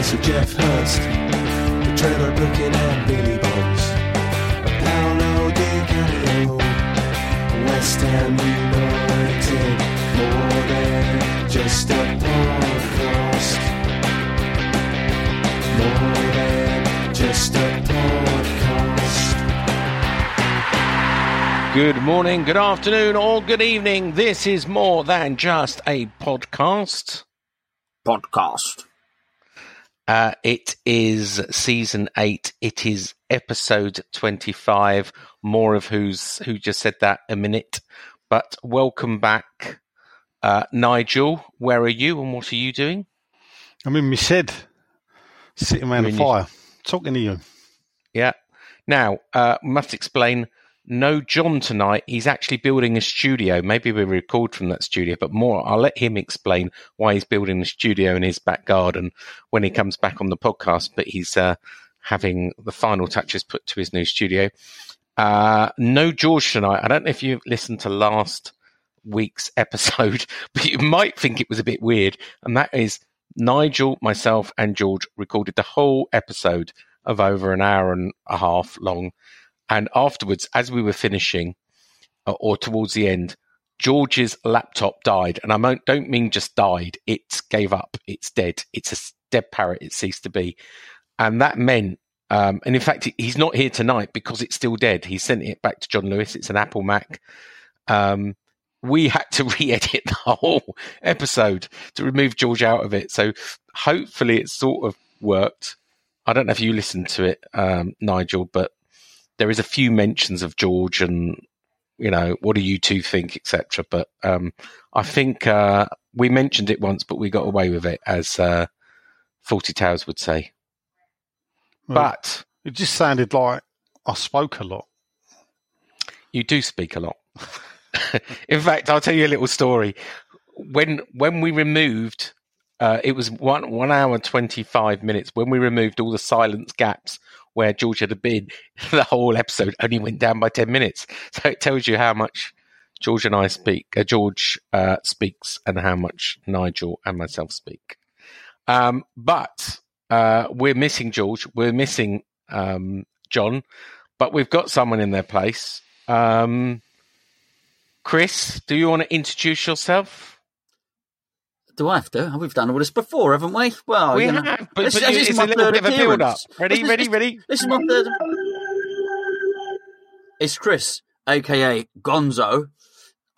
Bobby Moore Geoff Hurst, Trevor Brooking and Billy Bonds, Paolo Di Canio, West Ham United, more than just a podcast, more than just a podcast. Good morning, good afternoon, or good evening. This is more than just a podcast. podcast. Uh, it is season eight. It is episode twenty-five. More of who's who just said that a minute. But welcome back, uh, Nigel. Where are you, and what are you doing? I'm in my shed, sitting around the fire, talking to you. Yeah. Now, uh, must explain. No John tonight. He's actually building a studio. Maybe we record from that studio, but more. I'll let him explain why he's building the studio in his back garden when he comes back on the podcast. But he's uh, having the final touches put to his new studio. Uh, no George tonight. I don't know if you listened to last week's episode, but you might think it was a bit weird. And that is Nigel, myself, and George recorded the whole episode of over an hour and a half long. And afterwards, as we were finishing, uh, or towards the end, George's laptop died. And I don't mean just died, it gave up. It's dead. It's a dead parrot. It ceased to be. And that meant, um, and in fact, he's not here tonight because it's still dead. He sent it back to John Lewis. It's an Apple Mac. Um, we had to re-edit the whole episode to remove George out of it. So hopefully it sort of worked. I don't know if you listened to it, um, Nigel, but there is a few mentions of George and you know what do you two think, etc. But um, I think uh, we mentioned it once, but we got away with it, as uh, Fawlty Towers would say. Well, But it just sounded like I spoke a lot. you do speak a lot. In fact, I'll tell you a little story. When when we removed, uh, it was one one hour twenty five minutes. When we removed all the silence gaps where George had been, the whole episode only went down by ten minutes. So it tells you how much George and I speak. Uh, George uh, speaks, and how much Nigel and myself speak. Um, but uh, we're missing George. We're missing um, John, but we've got someone in their place. Um, Chris, do you want to introduce yourself? Do I have to? We've done all this before, haven't we? Well, we you know, have, but, this- but this is my a little third bit of a build up. appearance. Ready, This- ready, this- ready? This is my third. It's Chris, aka Gonzo,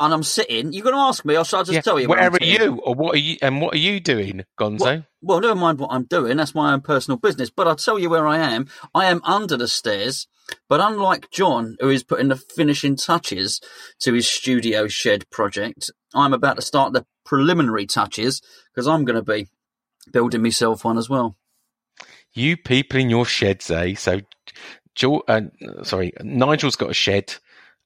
and I'm sitting. You're going to ask me, or shall I just Yeah, tell you? Where where are you, or what are you, and what are you doing, Gonzo? Well, well, never mind what I'm doing. That's my own personal business. But I'll tell you where I am. I am under the stairs. But unlike John, who is putting the finishing touches to his studio shed project, I'm about to start the preliminary touches because I'm going to be building myself one as well. You people in your sheds, eh? So, jo- uh, sorry, Nigel's got a shed.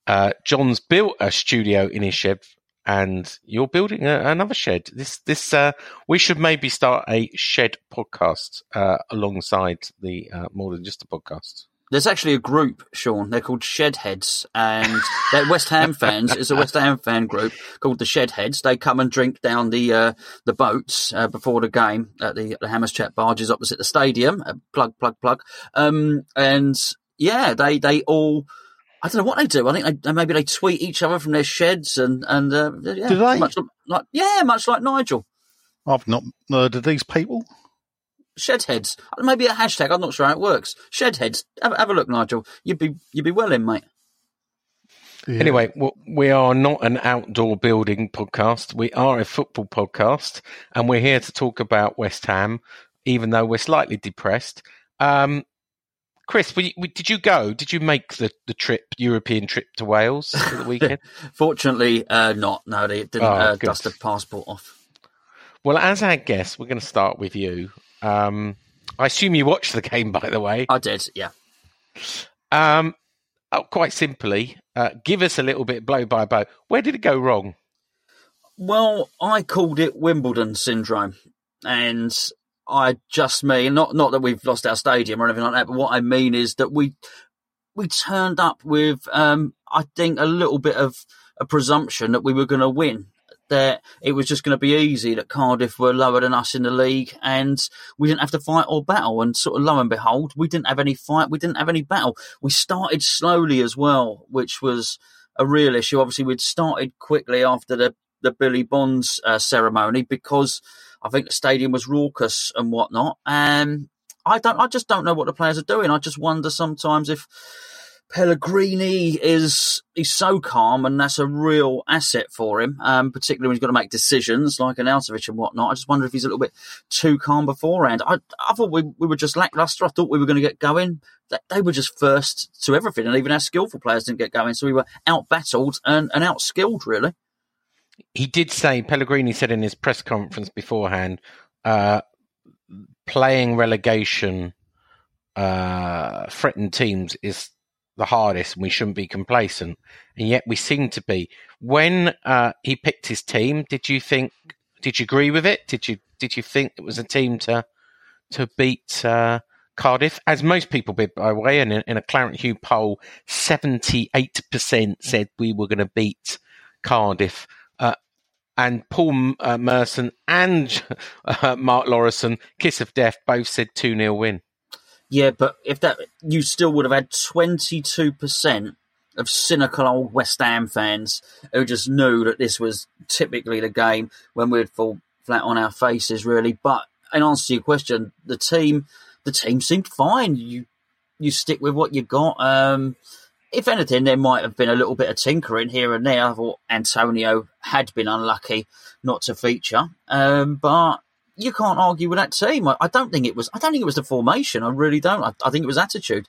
Uh, John's built a studio in his shed, and you're building a, another shed. This, this, uh, we should maybe start a shed podcast uh, alongside the uh, more than just a podcast. There's actually a group, Sean. They're called Shedheads, and they're West Ham fans. It's a West Ham fan group called the Shedheads. They come and drink down the uh, the boats uh, before the game at the, the Hammers Chat barges opposite the stadium. Uh, plug, plug, plug. Um, and yeah, they they all I don't know what they do. I think they, maybe they tweet each other from their sheds and and uh, yeah, Do they? Much like yeah, much like Nigel. I've not heard of these people. Shedheads. Maybe a hashtag. I'm not sure how it works. Shedheads. Have, have a look, Nigel. You'd be you'd be well in, mate. Yeah. Anyway, we are not an outdoor building podcast. We are a football podcast, and we're here to talk about West Ham, even though we're slightly depressed. Um, Chris, were you, w- did you go? Did you make the, the trip, European trip to Wales for the weekend? Fortunately, uh, not. No, they didn't Oh, uh, dust the passport off. well, as our guest, we're going to start with you. Um, I assume you watched the game, by the way. I did. Yeah. Um, oh, quite simply, uh, give us a little bit blow by blow. Where did it go wrong? Well, I called it Wimbledon syndrome, and I just mean not not that we've lost our stadium or anything like that, but what I mean is that we we turned up with um, I think a little bit of a presumption that we were going to win. That it was just going to be easy, that Cardiff were lower than us in the league, and we didn't have to fight or battle. And sort of lo and behold, we didn't have any fight, we didn't have any battle. We started slowly as well, which was a real issue. Obviously, we'd started quickly after the the Billy Bonds uh, ceremony because I think the stadium was raucous and whatnot. And I don't, I just don't know what the players are doing. I just wonder sometimes if Pellegrini is he's so calm and that's a real asset for him, um, particularly when he's got to make decisions like Arnautovic and whatnot. I just wonder if he's a little bit too calm beforehand. I, I thought we, we were just lackluster. I thought we were going to get going. They, were just first to everything, and even our skillful players didn't get going. So we were out battled and, and out skilled, really. he did say Pellegrini said in his press conference beforehand, uh, playing relegation uh, threatened teams is the hardest, and we shouldn't be complacent. And yet we seem to be. When uh, he picked his team, did you think? Did you agree with it? Did you did you think it was a team to to beat uh, Cardiff? As most people did, by the way, and in, in a Claret and Hugh poll, seventy eight percent said we were going to beat Cardiff. Uh, and Paul uh, Merson and uh, Mark Lawrenson, Kiss of Death, both said 2 0 win. Yeah, but if that you still would have had twenty two percent of cynical old West Ham fans who just knew that this was typically the game when we'd fall flat on our faces, really. But in answer to your question, the team the team seemed fine. You you stick with what you got. Um, if anything, there might have been a little bit of tinkering here and there. I thought Antonio had been unlucky not to feature, um, but you can't argue with that team. I, I don't think it was. I don't think it was the formation. I really don't. I, I think it was attitude.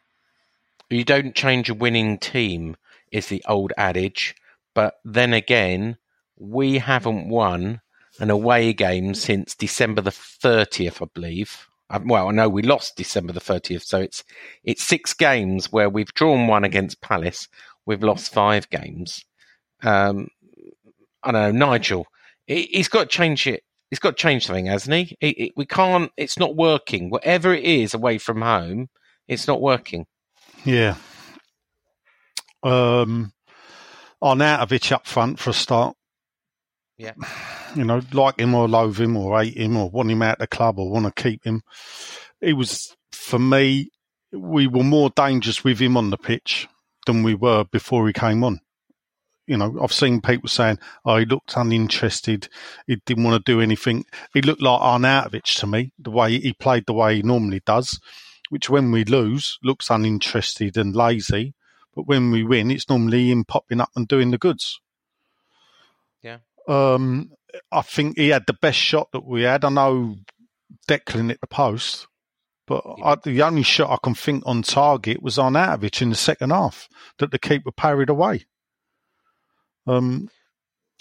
You don't change a winning team, is the old adage. But then again, we haven't won an away game since December the 30th, I believe. Uh, Well, I know we lost December the 30th, so it's it's six games where we've drawn one against Palace, we've lost five games. Um, I don't know, Nigel. he- He's got to change it. He's got to change something, hasn't he? It- it- we can't. It's not working. Whatever it is away from home, it's not working. Yeah. Um, Arnautovic up front for a start. Yeah. You know, like him or loathe him or hate him or want him out of the club or want to keep him. He was, for me, we were more dangerous with him on the pitch than we were before he came on. You know, I've seen people saying, oh, he looked uninterested. He didn't want to do anything. He looked like Arnautovic to me, the way he played the way he normally does, which when we lose looks uninterested and lazy. But when we win, it's normally him popping up and doing the goods. Yeah. Um, I think he had the best shot that we had. I know Declan hit the post, but I, the only shot I can think on target was on Arnautovic in the second half that the keeper parried away. Um,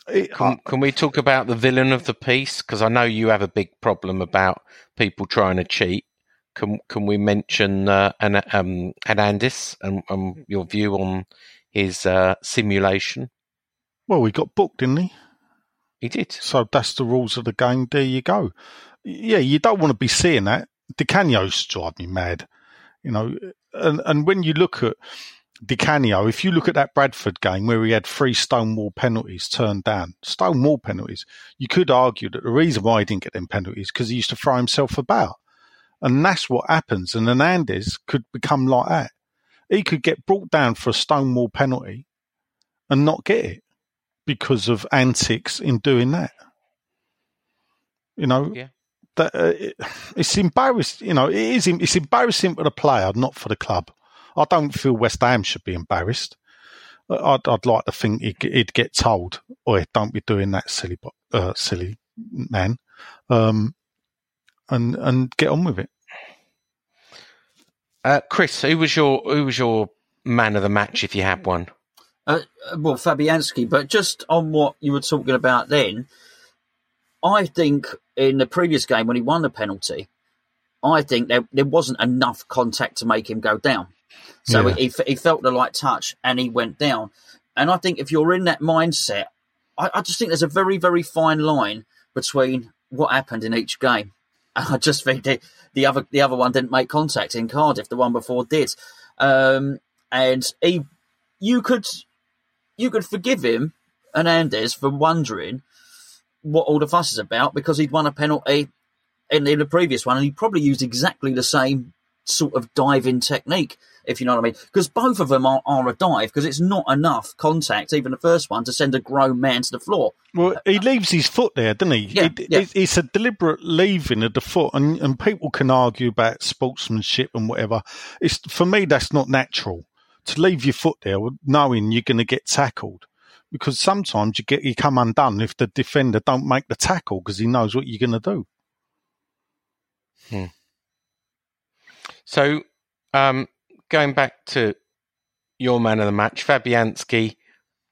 it, Can, can we talk about the villain of the piece? Because I know you have a big problem about people trying to cheat. Can can we mention uh, An- um, Anandis and um, your view on his uh, simulation? well, he got booked, didn't he? He did. So that's the rules of the game. There you go. Yeah, you don't want to be seeing that. Di Canio's drive me mad, you know. And and when you look at Di Canio, if you look at that Bradford game where he had three Stonewall penalties turned down, Stonewall penalties, you could argue that the reason why he didn't get them penalties because he used to throw himself about, and that's what happens. And Hernandez could become like that. he could get brought down for a stonewall penalty and not get it because of antics in doing that. You know, Yeah. that uh, it, it's embarrassing. You know, it is. It's embarrassing for the player, not for the club. I don't feel West Ham should be embarrassed. I'd, I'd like to think he'd, he'd get told, "Oi, don't be doing that, silly, uh, silly man," um, and and get on with it. Uh, Chris, who was your who was your man of the match if you had one? Uh, well, Fabianski, but just on what you were talking about then, I think in the previous game when he won the penalty, I think there, there wasn't enough contact to make him go down. So Yeah. he, he felt the light touch and he went down. And I think if you're in that mindset, I, I just think there's a very, very fine line between what happened in each game. And I just think the, the other the other one didn't make contact in Cardiff, the one before did. Um, and he, you could you could forgive him, Hernandez, for wondering what all the fuss is about because he'd won a penalty in, in the previous one and he probably used exactly the same sort of diving technique, if you know what I mean. Because both of them are, are a dive because it's not enough contact, even the first one, to send a grown man to the floor. Well, he leaves his foot there, doesn't he? Yeah, It- yeah. it- it's a deliberate leaving of the foot, and, and people can argue about sportsmanship and whatever. It's for me that's not natural to leave your foot there, knowing you're going to get tackled, because sometimes you get you come undone if the defender don't make the tackle because he knows what you're going to do. Hmm. So, um, going back to your man of the match, Fabianski.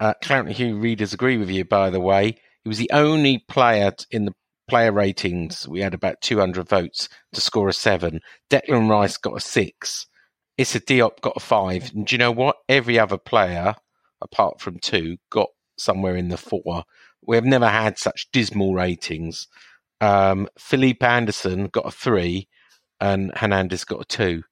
Uh, Claret and Hugh readers agree with you, by the way. He was the only player in the player ratings. We had about 200 votes to score a seven. Declan Rice got a six. Issa Diop got a five. And do you know what? Every other player, apart from two, got somewhere in the four. We have never had such dismal ratings. Um, Felipe Anderson got a three, and Hernandez got a two.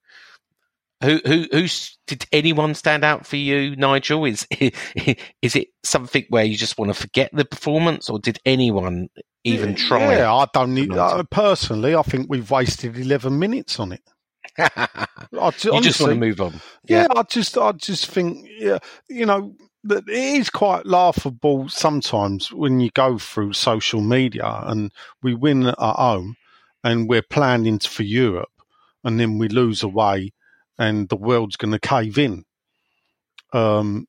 Who, who, who's, did anyone stand out for you, Nigel? Is, is it something where you just want to forget the performance, or did anyone even try? Yeah, I don't need. Not. Uh, personally, I think we've wasted eleven minutes on it. I, you just want to move on. Yeah, I just, I just think, yeah, you know, that it is quite laughable sometimes when you go through social media and we win at home and we're planning for Europe and then we lose away and the world's going to cave in. Um,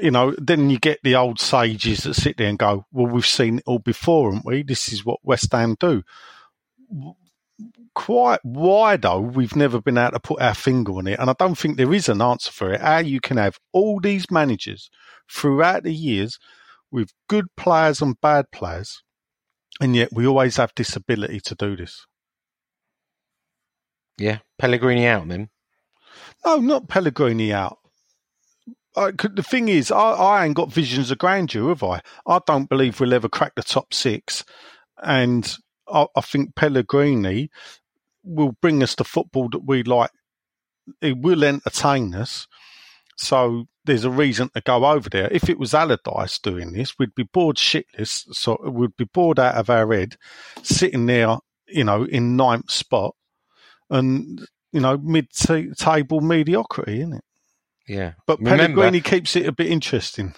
you know, then you get the old sages that sit there and go, "Well, we've seen it all before, haven't we? This is what West Ham do." quite why though we've never been able to put our finger on it and i don't think there is an answer for it how you can have all these managers throughout the years with good players and bad players and yet we always have this ability to do this Yeah, Pellegrini out then. no not pellegrini out I the thing is, I, I ain't got visions of grandeur, have I? I don't believe we'll ever crack the top six, and I, I think Pellegrini will bring us the football that we like. It will entertain us. So there's a reason to go over there. If it was Allardyce doing this, we'd be bored shitless. So we'd be bored out of our head, sitting there, you know, in ninth spot, and you know, mid-table mediocrity, isn't it? Yeah, But Remember- Pellegrini keeps it a bit interesting.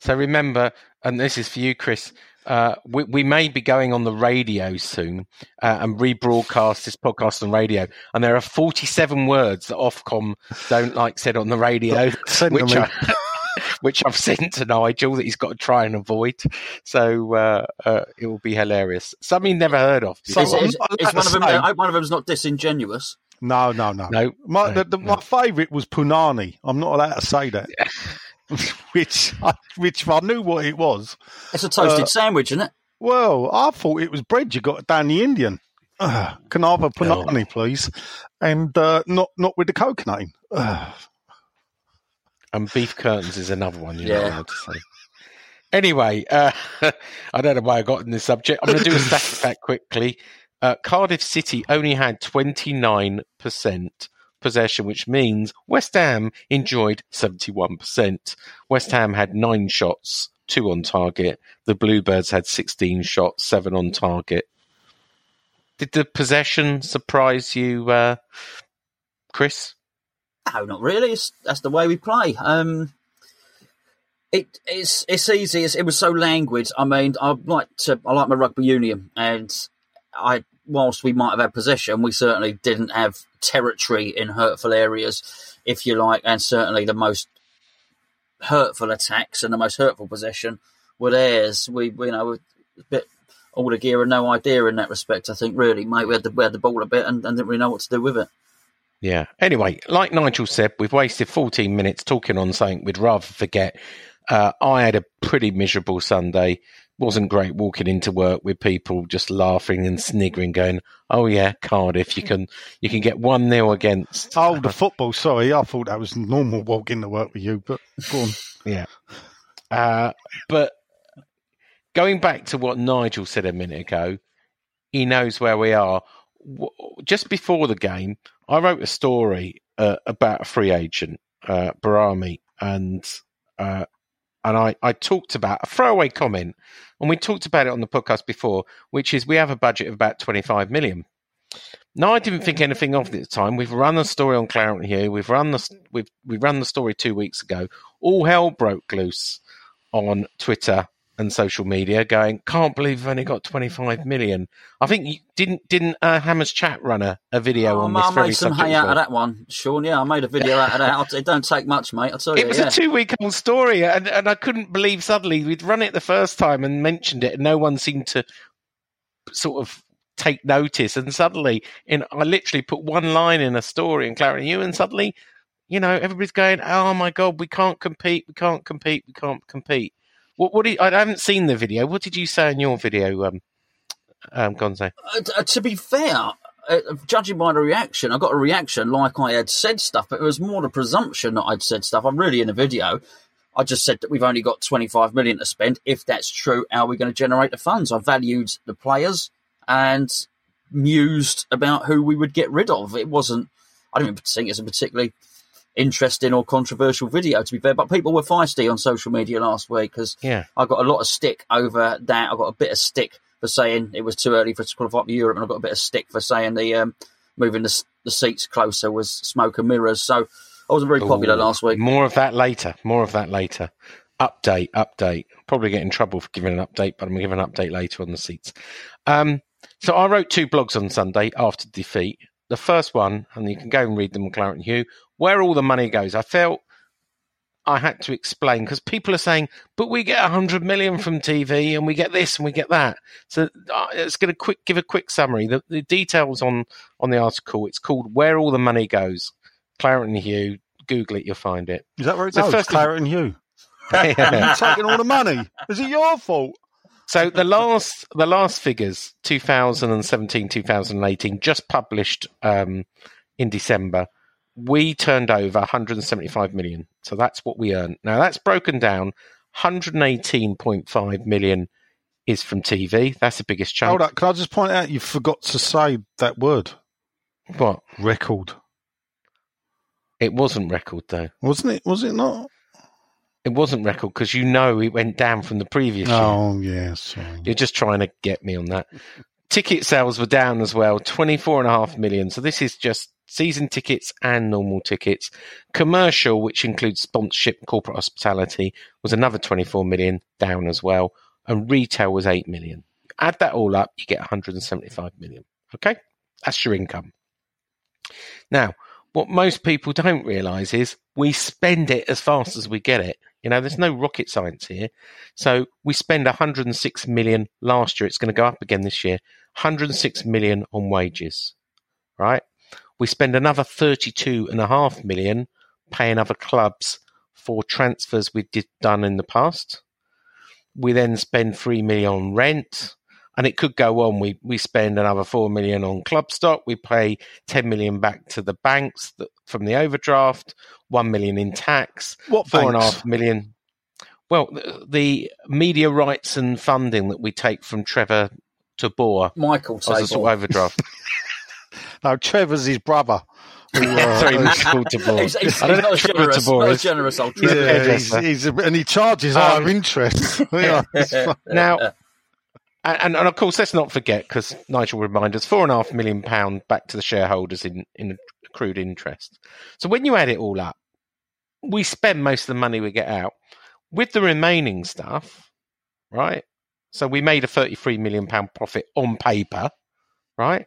So remember, and this is for you, Chris. Uh, we, we may be going on the radio soon uh, and rebroadcast this podcast on radio. And there are 47 words that Ofcom don't like said on the radio, which, I, which I've sent to Nigel that he's got to try and avoid. So uh, uh, it will be hilarious. Something you've never heard of. So Is, is, is one of them? say- I hope one of them's not disingenuous. No, no, no. No, My, no, the, the, no. my favourite was Punani. I'm not allowed to say that. which, I, which I knew what it was. It's a toasted Uh, sandwich, isn't it? Well, I thought it was bread you got down the Indian. Ugh, can I have a Punani, please? And uh, not not with the coconut in. Ugh. And beef curtains is another one you're Yeah. not allowed to say. Anyway, uh, I don't know why I got in this subject. I'm going to do a static fact quickly. Uh, Cardiff City only had 29% possession, which means West Ham enjoyed 71%. West Ham had nine shots, two on target. The Bluebirds had 16 shots, seven on target. Did the possession surprise you, uh, Chris? No, not really. It's, that's the way we play. Um, it, it's it's easy. It's, it was so languid. I mean, I like to I like my rugby union, and I whilst we might have had possession, we certainly didn't have territory in hurtful areas, if you like, and certainly the most hurtful attacks and the most hurtful possession were theirs. We, you know, a bit all the gear and no idea in that respect. I think really, mate, we had the, we had the ball a bit and, and didn't really know what to do with it. Yeah. Anyway, like Nigel said, we've wasted 14 minutes talking on something we'd rather forget. Uh, I had a pretty miserable Sunday. Wasn't great walking into work with people just laughing and sniggering, going, "Oh yeah, Cardiff, you can you can get one 0 against." Oh, the football. Sorry, I thought that was normal walking to work with you, but go on. Yeah. Uh, but going back to what Nigel said a minute ago, he knows where we are. Just before the game, I wrote a story uh, about a free agent, uh, Brahimi, and uh, and I, I talked about a throwaway comment, and we talked about it on the podcast before, which is we have a budget of about twenty five million. Now, I didn't think anything of it at the time. We've run the story on Claret and Hugh. We've run the we've we run the story two weeks ago. All hell broke loose on Twitter and social media, going, "Can't believe we've only got 25 million. I think you didn't didn't uh, Hammers Chat run a, a video Oh, on I this very made some hay out of that one, Sean. Yeah, I made a video out of that. It don't take much, mate. I tell you. It was yeah. a two week old story, and, and I couldn't believe suddenly we'd run it the first time and mentioned it, and no one seemed to sort of take notice. And suddenly, in I literally put one line in a story in Claret and Hugh, and suddenly, you know, everybody's going, "Oh my god, we can't compete, we can't compete, we can't compete." What? What? I haven't seen the video. What did you say in your video, um, um, Gonzo? Uh, uh, to be fair, uh, judging by the reaction, I got a reaction like I had said stuff, but it was more the presumption that I'd said stuff. I'm really in the video. I just said that we've only got 25 million to spend. If that's true, how are we going to generate the funds? I valued the players and mused about who we would get rid of. It wasn't, I don't think it's a particularly interesting or controversial video, to be fair, but people were feisty on social media last week because Yeah. I got a lot of stick over that. I got a bit of stick for saying it was too early for us to qualify for Europe, and I got a bit of stick for saying the um, moving the, the seats closer was smoke and mirrors. So I wasn't very popular Ooh, last week. More of that later. More of that later. Update, update. Probably get in trouble for giving an update, but I'm going to give an update later on the seats. Um, so I wrote two blogs on Sunday after defeat. The first one, and you can go and read them on Claret and Hugh, where all the money goes. I felt I had to explain because people are saying, but we get 100 million from TV and we get this and we get that. So uh, it's going to quick give a quick summary. The, the details on, on the article, it's called Where All the Money Goes. Claret and Hugh, Google it, you'll find it. Is that where it's So no, first it's Claret and? Yeah. you taking all the money? Is it your fault? So the last the last figures 2017 2018 just published um, in December we turned over 175 million so that's what we earned now that's broken down 118.5 million is from TV that's the biggest chunk Hold up. Can I just point out you forgot to say that word? what Record. it wasn't record though Wasn't it? Was it not? It wasn't record because you know it went down from the previous year Oh, yeah. You're just trying to get me on that. Ticket sales were down as well, 24.5 million. So this is just season tickets and normal tickets. Commercial, which includes sponsorship, corporate hospitality, was another 24 million down as well. And retail was 8 million. Add that all up, you get 175 million. Okay? That's your income. Now, what most people don't realize is we spend it as fast as we get it. You know, there's no rocket science here. So we spend 106 million last year. It's going to go up again this year. 106 million on wages, right? We spend another 32 and a half million paying other clubs for transfers we did done in the past. We then spend 3 million on rent. And it could go on. We we spend another four million on club stock. We pay ten million back to the banks that, from the overdraft. One million in tax. What Four and a half million. Well, the, the media rights and funding that we take from Trevor Tabor Michael as a table. sort of overdraft. No, Trevor's his brother. uh, Sorry, Michael Tabor. He's, he's, I don't know not Trevor generous. Tabor is. generous, old Trevor. yeah, he's, he's a, and he charges Um, higher interest. Now, and, and of course, let's not forget because Nigel reminded us four and a half million pound back to the shareholders in in accrued interest. So when you add it all up, we spend most of the money we get out. With the remaining stuff, right? So we made a 33 million pound profit on paper, right?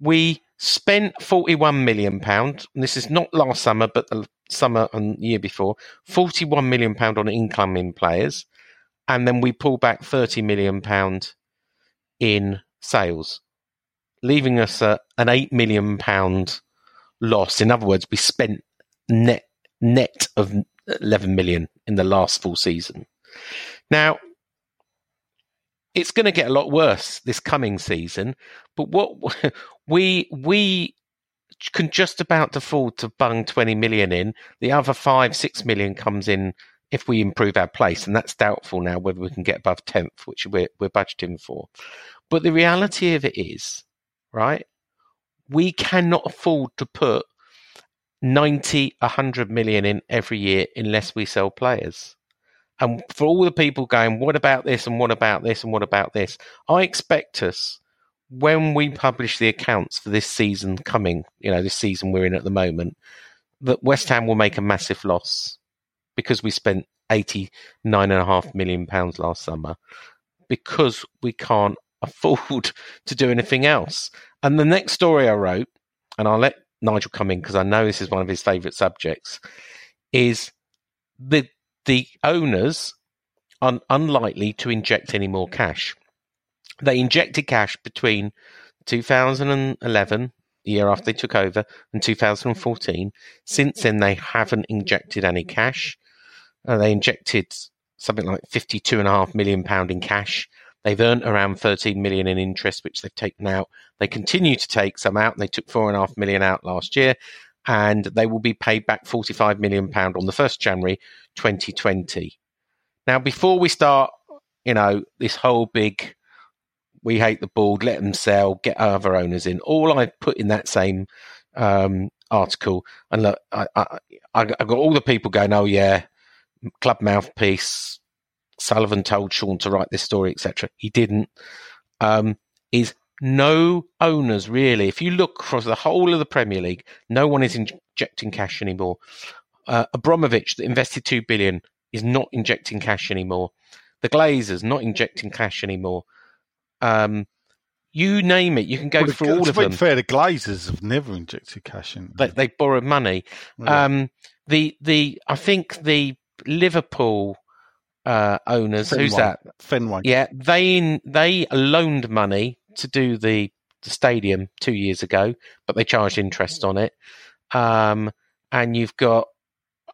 We spent 41 million pound. This is not last summer, but the summer and year before. 41 million pound on incoming players, and then we pull back 30 million pound in sales, leaving us a, an 8 million pound loss. In other words, we spent net net of 11 million in the last full season. Now, it's going to get a lot worse this coming season. But what we we can just about afford to bung twenty million in. The other five six million comes in if we improve our place, and that's doubtful now whether we can get above tenth, which we're we're budgeting for. But the reality of it is, right? We cannot afford to put 90, 100 million in every year unless we sell players. And for all the people going, what about this and what about this and what about this? I expect us when we publish the accounts for this season coming, you know, this season we're in at the moment, that West Ham will make a massive loss because we spent eighty nine and a half million pounds last summer because we can't afford to do anything else. And the next story I wrote, and I'll let Nigel come in because I know this is one of his favourite subjects, is the the owners are unlikely to inject any more cash. They injected cash between 2011, the year after they took over, and 2014. Since then, they haven't injected any cash. Uh, they injected something like 52.5 million pound in cash. They've earned around 13 million in interest, which they've taken out. They continue to take some out. They took four and a half million out last year, and they will be paid back 45 million pound on the 1st January 2020. Now, before we start, you know, this whole big we hate the board, let them sell, get other owners in. All I've put in that same um, article, and look, I, I, I got all the people going, oh yeah, club mouthpiece, Sullivan told Sean to write this story, etc. He didn't. Um, is no owners really. If you look across the whole of the Premier League, no one is injecting cash anymore. Uh, Abramovich, that invested two billion, is not injecting cash anymore. The Glazers not injecting cash anymore. Um, you name it, you can go Well, through all of them. fair, the Glazers have never injected cash in. They, they borrowed money. Um, the the I think the Liverpool uh, owners, who's Fenway. that? Fenway. Yeah, they they loaned money to do the, the stadium two years ago, but they charged interest on it. Um, and you've got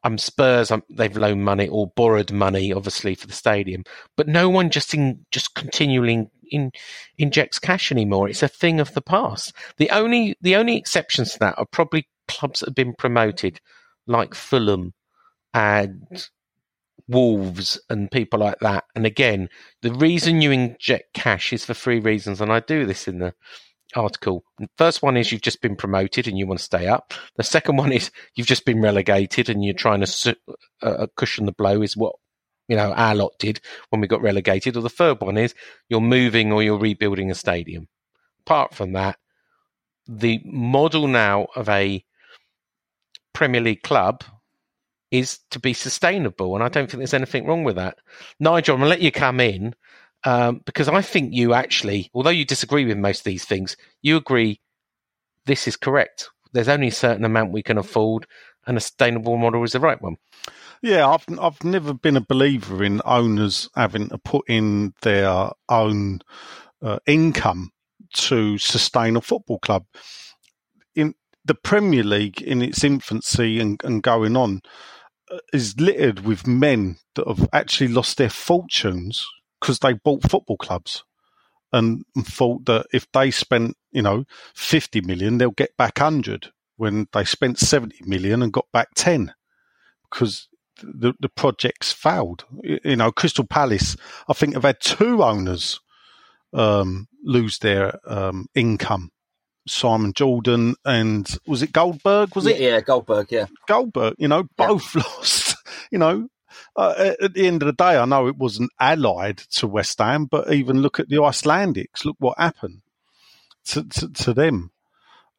um, Spurs. Um, they've loaned money or borrowed money, obviously, for the stadium. But no one just in just continually in, injects cash anymore. It's a thing of the past. The only the only exceptions to that are probably clubs that have been promoted, like Fulham and Wolves and people like that. And again, the reason you inject cash is for three reasons, and I do this in the article. First one is you've just been promoted and you want to stay up. The second one is you've just been relegated and you're trying to su- uh, cushion the blow, is what you know our lot did when we got relegated. Or the third one is you're moving or you're rebuilding a stadium. Apart from that, the model now of a Premier League club is to be sustainable, and I don't think there's anything wrong with that. Nigel, I'm gonna let you come in um, because I think you actually, although you disagree with most of these things, you agree this is correct. There's only a certain amount we can afford, and a sustainable model is the right one. Yeah, I've I've never been a believer in owners having to put in their own uh, income to sustain a football club. In the Premier League, in its infancy and, and going on, is littered with men that have actually lost their fortunes because they bought football clubs and, thought that if they spent, you know, fifty million, they'll get back hundred when they spent seventy million and got back ten because the the projects failed. You know, Crystal Palace, I think, have had two owners um, lose their um, income. Simon Jordan and was it Goldberg? Was yeah, it yeah, Goldberg, yeah. Goldberg? You know, Yeah. both lost. You know, uh, at, at the end of the day, I know it wasn't allied to West Ham, but even look at the Icelandics. Look what happened to to, to them.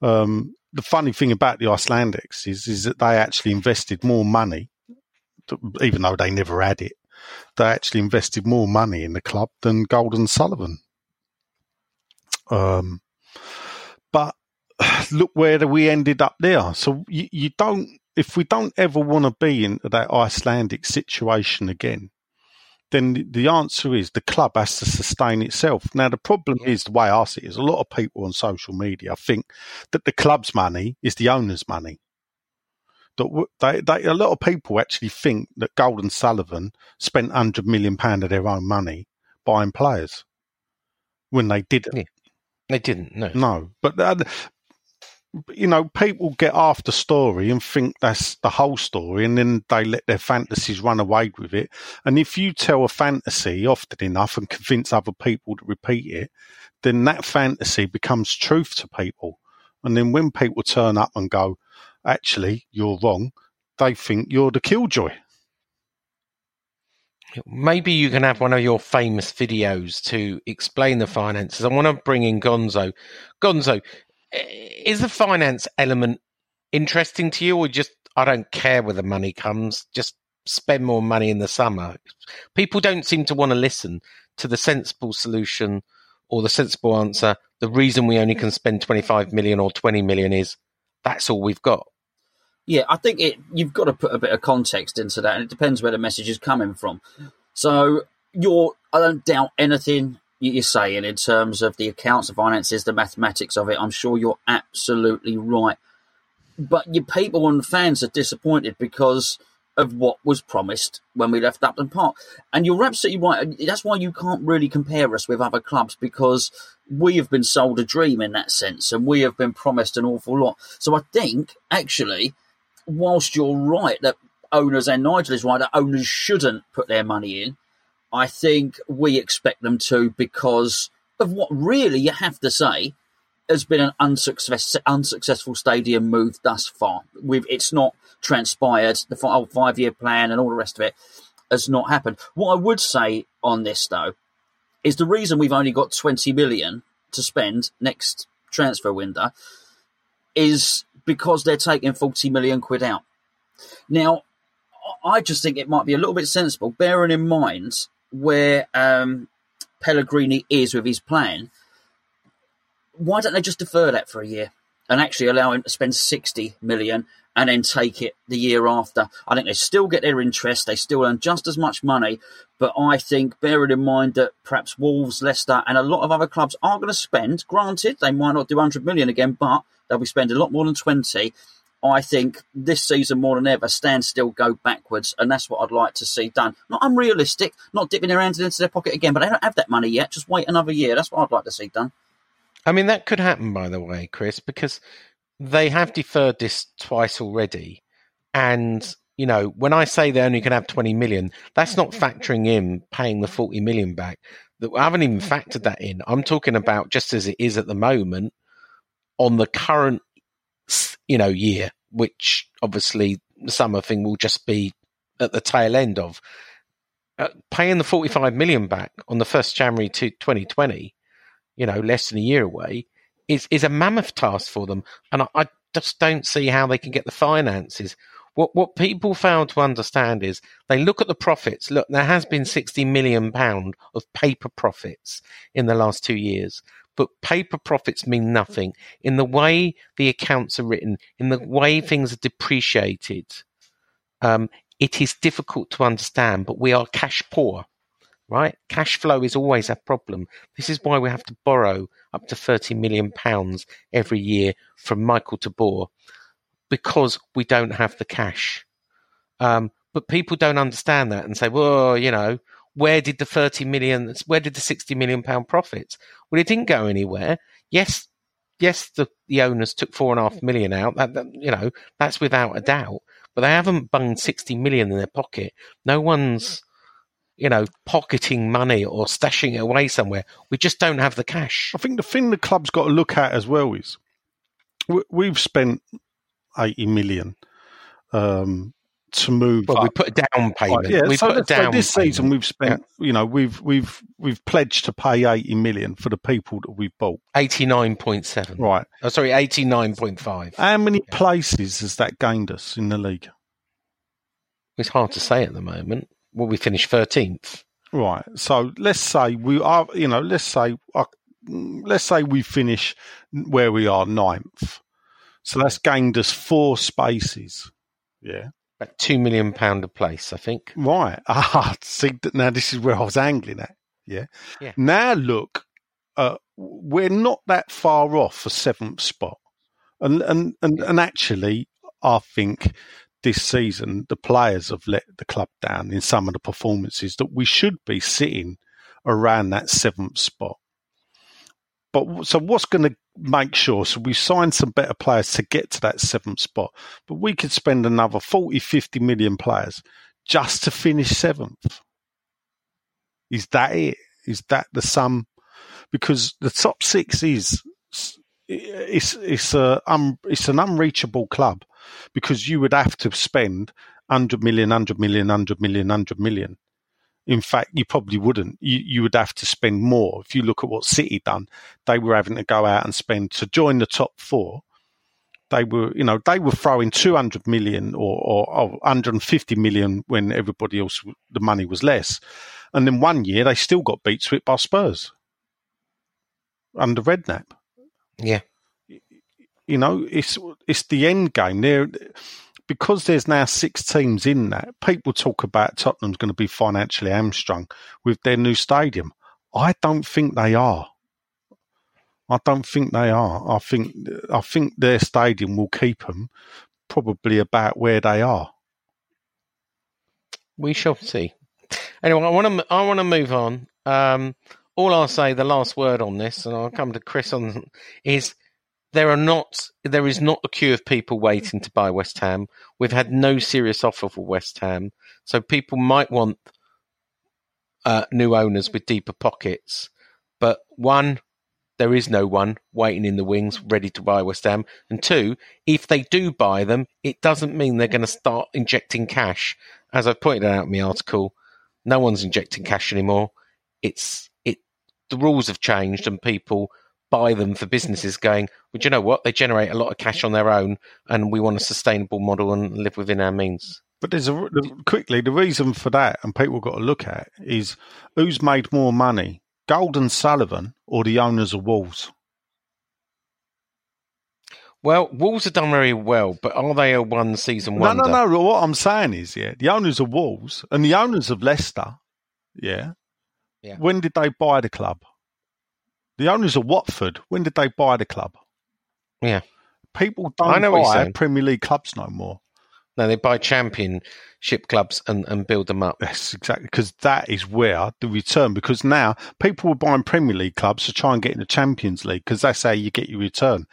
Um, the funny thing about the Icelandics is is that they actually invested more money, even though they never had it. They actually invested more money in the club than Gold and Sullivan. Um, but look where we ended up there. So you, you don't, if we don't ever want to be in that Icelandic situation again, then the answer is the club has to sustain itself. Now, the problem is the way I see it is a lot of people on social media think that the club's money is the owner's money. That they, they, a lot of people actually think that Gold and Sullivan spent hundred million pound of their own money buying players when they didn't. Yeah. They didn't. No. No, but you know, people get after story and think that's the whole story, and then they let their fantasies run away with it. And if you tell a fantasy often enough and convince other people to repeat it, then that fantasy becomes truth to people. And then when people turn up and go, actually, you're wrong, they think you're the killjoy. Maybe you can have one of your famous videos to explain the finances. I want to bring in Gonzo. Gonzo, is the finance element interesting to you, or just I don't care where the money comes, just spend more money in the summer? People don't seem to want to listen to the sensible solution or the sensible answer. The reason we only can spend 25 million or 20 million is that's all we've got. Yeah, I think it. You've got to put a bit of context into that, and it depends where the message is coming from. So you're, I don't doubt anything you're saying in terms of the accounts, the finances, the mathematics of it. I'm sure you're absolutely right. But your people and fans are disappointed because of what was promised when we left Upton Park. And you're absolutely right. That's why you can't really compare us with other clubs because we have been sold a dream in that sense and we have been promised an awful lot. So I think, actually, whilst you're right that owners and Nigel is right that owners shouldn't put their money in, I think we expect them to because of what really you have to say has been an unsuccess, unsuccessful stadium move thus far. We've, it's not transpired. The five year plan and all the rest of it has not happened. What I would say on this, though, is the reason we've only got 20 million to spend next transfer window is because they're taking 40 million quid out. Now, I just think it might be a little bit sensible, bearing in mind where um, Pellegrini is with his plan, why don't they just defer that for a year and actually allow him to spend 60 million and then take it the year after? I think they still get their interest, they still earn just as much money, but I think bearing in mind that perhaps Wolves, Leicester, and a lot of other clubs are going to spend, granted, they might not do 100 million again, but they'll be spending a lot more than 20. I think this season more than ever, stand still, go backwards, and that's what I'd like to see done. Not unrealistic, not dipping their hands into their pocket again, but they don't have that money yet. Just wait another year. That's what I'd like to see done. I mean, that could happen, by the way, Chris, because they have deferred this twice already. And, you know, when I say they only can have 20 million, that's not factoring in paying the 40 million back. I haven't even factored that in. I'm talking about just as it is at the moment on the current, you know, year which obviously the summer thing will just be at the tail end of. Uh, paying the 45 million back on the 1st January to 2020, you know, less than a year away, is, is a mammoth task for them. And I, I just don't see how they can get the finances. What what people fail to understand is they look at the profits. Look, there has been sixty million pound of paper profits in the last two years, but paper profits mean nothing. In the way the accounts are written, in the way things are depreciated, um, it is difficult to understand, but we are cash poor, right? Cash flow is always a problem. This is why we have to borrow up to 30 million pounds every year from Michael Tabor because we don't have the cash. Um, but people don't understand that and say, well, you know, where did the 30 million, where did the 60 million pound profits? Well, it didn't go anywhere. Yes, yes, the, the owners took four and a half million out. That, that, you know, that's without a doubt. But they haven't bunged 60 million in their pocket. No one's, you know, pocketing money or stashing it away somewhere. We just don't have the cash. I think the thing the club's got to look at as well is we've spent 80 million um, to move. Well, up. we put a down payment. Right, yeah, we so put a let's say down this season we've spent, you know, we've we've we've pledged to pay eighty million for the people that we've bought. eighty nine point seven. Right. Oh, sorry, eighty nine point five. How many places has that gained us in the league? It's hard to say at the moment. Well, we finished thirteenth? Right. So let's say we are, you know, let's say, uh, let's say we finish where we are ninth. So that's gained us four spaces. Yeah. About two million pound a place, I think. Right. Ah, see, now this is where I was angling at. Yeah. Yeah. Now look, uh, we're not that far off a seventh spot, and and and, and actually, I think this season the players have let the club down in some of the performances that we should be sitting around that seventh spot. But so what's going to make sure? So we signed some better players to get to that seventh spot, but we could spend another 40, 50 million players just to finish seventh. Is that it? Is that the sum? Because the top six is it's it's a um, it's an unreachable club because you would have to spend 100 million, 100 million, 100 million, 100 million. In fact, you probably wouldn't. You, you would have to spend more. If you look at what City done, they were having to go out and spend to join the top four. They were, you know, they were throwing 200 million or, or, or 150 million when everybody else, the money was less. And then one year they still got beat to it by Spurs under Redknapp Yeah. you know, it's it's the end game. There, because there's now six teams in that. People talk about Tottenham's going to be financially hamstrung with their new stadium. I don't think they are. I don't think they are. I think I think their stadium will keep them probably about where they are. We shall see. Anyway, I want to I want to move on. Um, all I'll say, the last word on this, and I'll come to Chris on, is there are not there is not a queue of people waiting to buy West Ham. We've had no serious offer for West Ham, so people might want uh, new owners with deeper pockets. But one, there is no one waiting in the wings ready to buy West Ham, and two, if they do buy them, it doesn't mean they're going to start injecting cash. As I pointed out in the article, no one's injecting cash anymore. It's it the rules have changed and people buy them for businesses going, well, do you know what? They generate a lot of cash on their own and we want a sustainable model and live within our means. But there's a the, quickly the reason for that, and people got to look at is who's made more money, Gold and Sullivan or the owners of Wolves. Well, Wolves have done very well, but are they a one season wonder? No, no, no. What I'm saying is, yeah, the owners of Wolves and the owners of Leicester, yeah, Yeah. When did they buy the club? The owners of Watford. When did they buy the club? Yeah. People don't I know buy. Premier League clubs no more. No, they buy championship clubs and, and build them up. Yes, exactly. Because that is where the return. Because now people are buying Premier League clubs to try and get in the Champions League because that's how you get your return.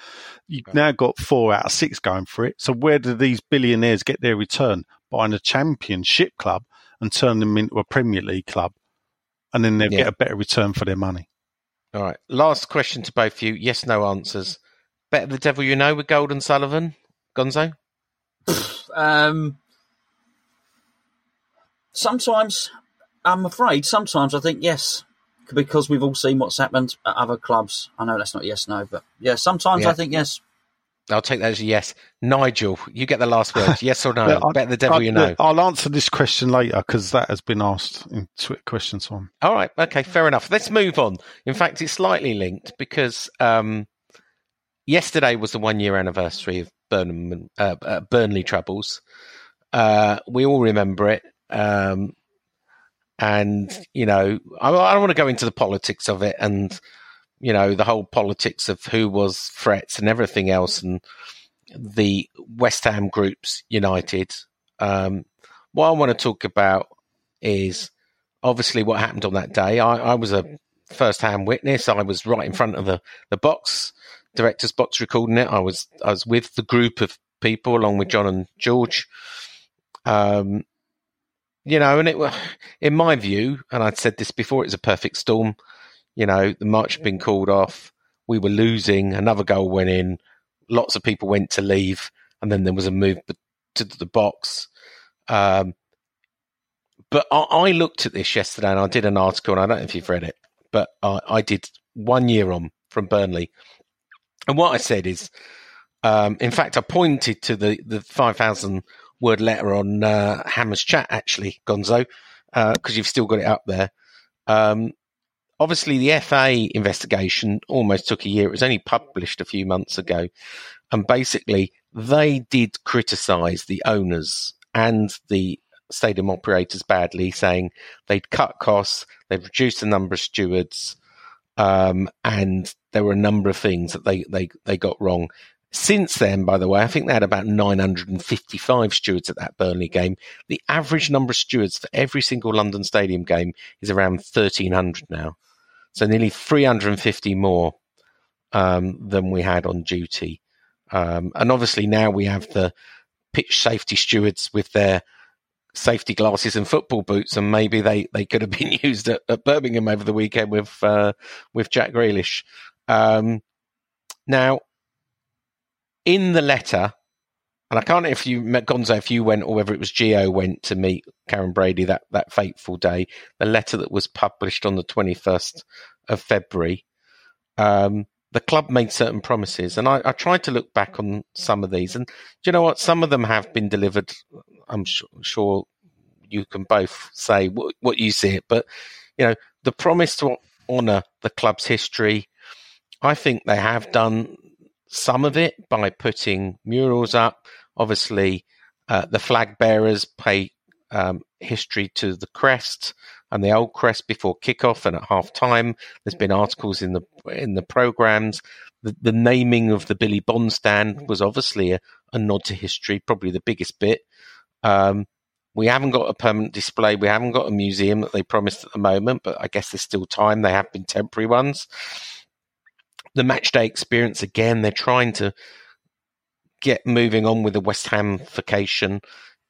You've now got four out of six going for it. So where do these billionaires get their return? Buying a Championship club and turn them into a Premier League club, and then they Yeah. get a better return for their money. All right. Last question to both of you. Yes, no answers. Better the devil you know with Gold and Sullivan? Gonzo? Um, sometimes, I'm afraid, sometimes I think yes, because we've all seen what's happened at other clubs. I know that's not yes, no, but yeah, sometimes Yeah. I think yes. I'll take that as a yes. Nigel, you get the last word. Yes or no? I- Bet the devil I, you know. I'll answer this question later because that has been asked in Twitter question time. All right. Okay. Fair enough. Let's move on. In fact, it's slightly linked because um, yesterday was the one year anniversary of Burnham, uh, uh, Burnley troubles. Uh, we all remember it. Um, and, you know, I, I don't want to go into the politics of it and, you know, the whole politics of who was threats and everything else and the West Ham groups united. Um, what I want to talk about is obviously what happened on that day. I, I was a first hand witness. I was right in front of the, the box, director's box recording it. I was I was with the group of people along with John and George. Um, you know, and it in my view, and I'd said this before, it was a perfect storm. You know, the march had been called off. We were losing. Another goal went in. Lots of people went to leave, and then there was a move to the box. Um, but I, I, looked at this yesterday and I did an article, and I don't know if you've read it, but I, I did one year on from Burnley. And what I said is, um, in fact, I pointed to the, the 5,000 word letter on uh, Hammers Chat, actually, Gonzo, because uh, you've still got it up there. Um, obviously, the FA investigation almost took a year. It was only published a few months ago. And basically, they did criticise the owners and the stadium operators badly, saying they'd cut costs, they'd reduced the number of stewards, um, and there were a number of things that they, they, they got wrong. Since then, by the way, I think they had about 955 stewards at that Burnley game. The average number of stewards for every single London Stadium game is around 1,300 now. So nearly 350 more um, than we had on duty. Um, and obviously now we have the pitch safety stewards with their safety glasses and football boots, and maybe they, they could have been used at, at Birmingham over the weekend with uh, with Jack Grealish. Um, now, in the letter, and I can't if you met Gonzo, if you went or whether it was Geo went to meet Karren Brady that, that fateful day, the letter that was published on the 21st of February, um, the club made certain promises. And I, I, tried to look back on some of these. And do you know what? Some of them have been delivered. I'm sure, sure you can both say what, what you see it. But, you know, the promise to honour the club's history, I think they have done some of it by putting murals up. Obviously, uh, the flag bearers pay um, history to the crest and the old crest before kickoff and at half time. There's been articles in the in the programs. The, the naming of the Billy Bonds stand was obviously a, a nod to history, probably the biggest bit. Um, we haven't got a permanent display. We haven't got a museum that they promised at the moment, but I guess there's still time. They have been temporary ones the match day experience again. They're trying to get moving on with the West Ham Hamification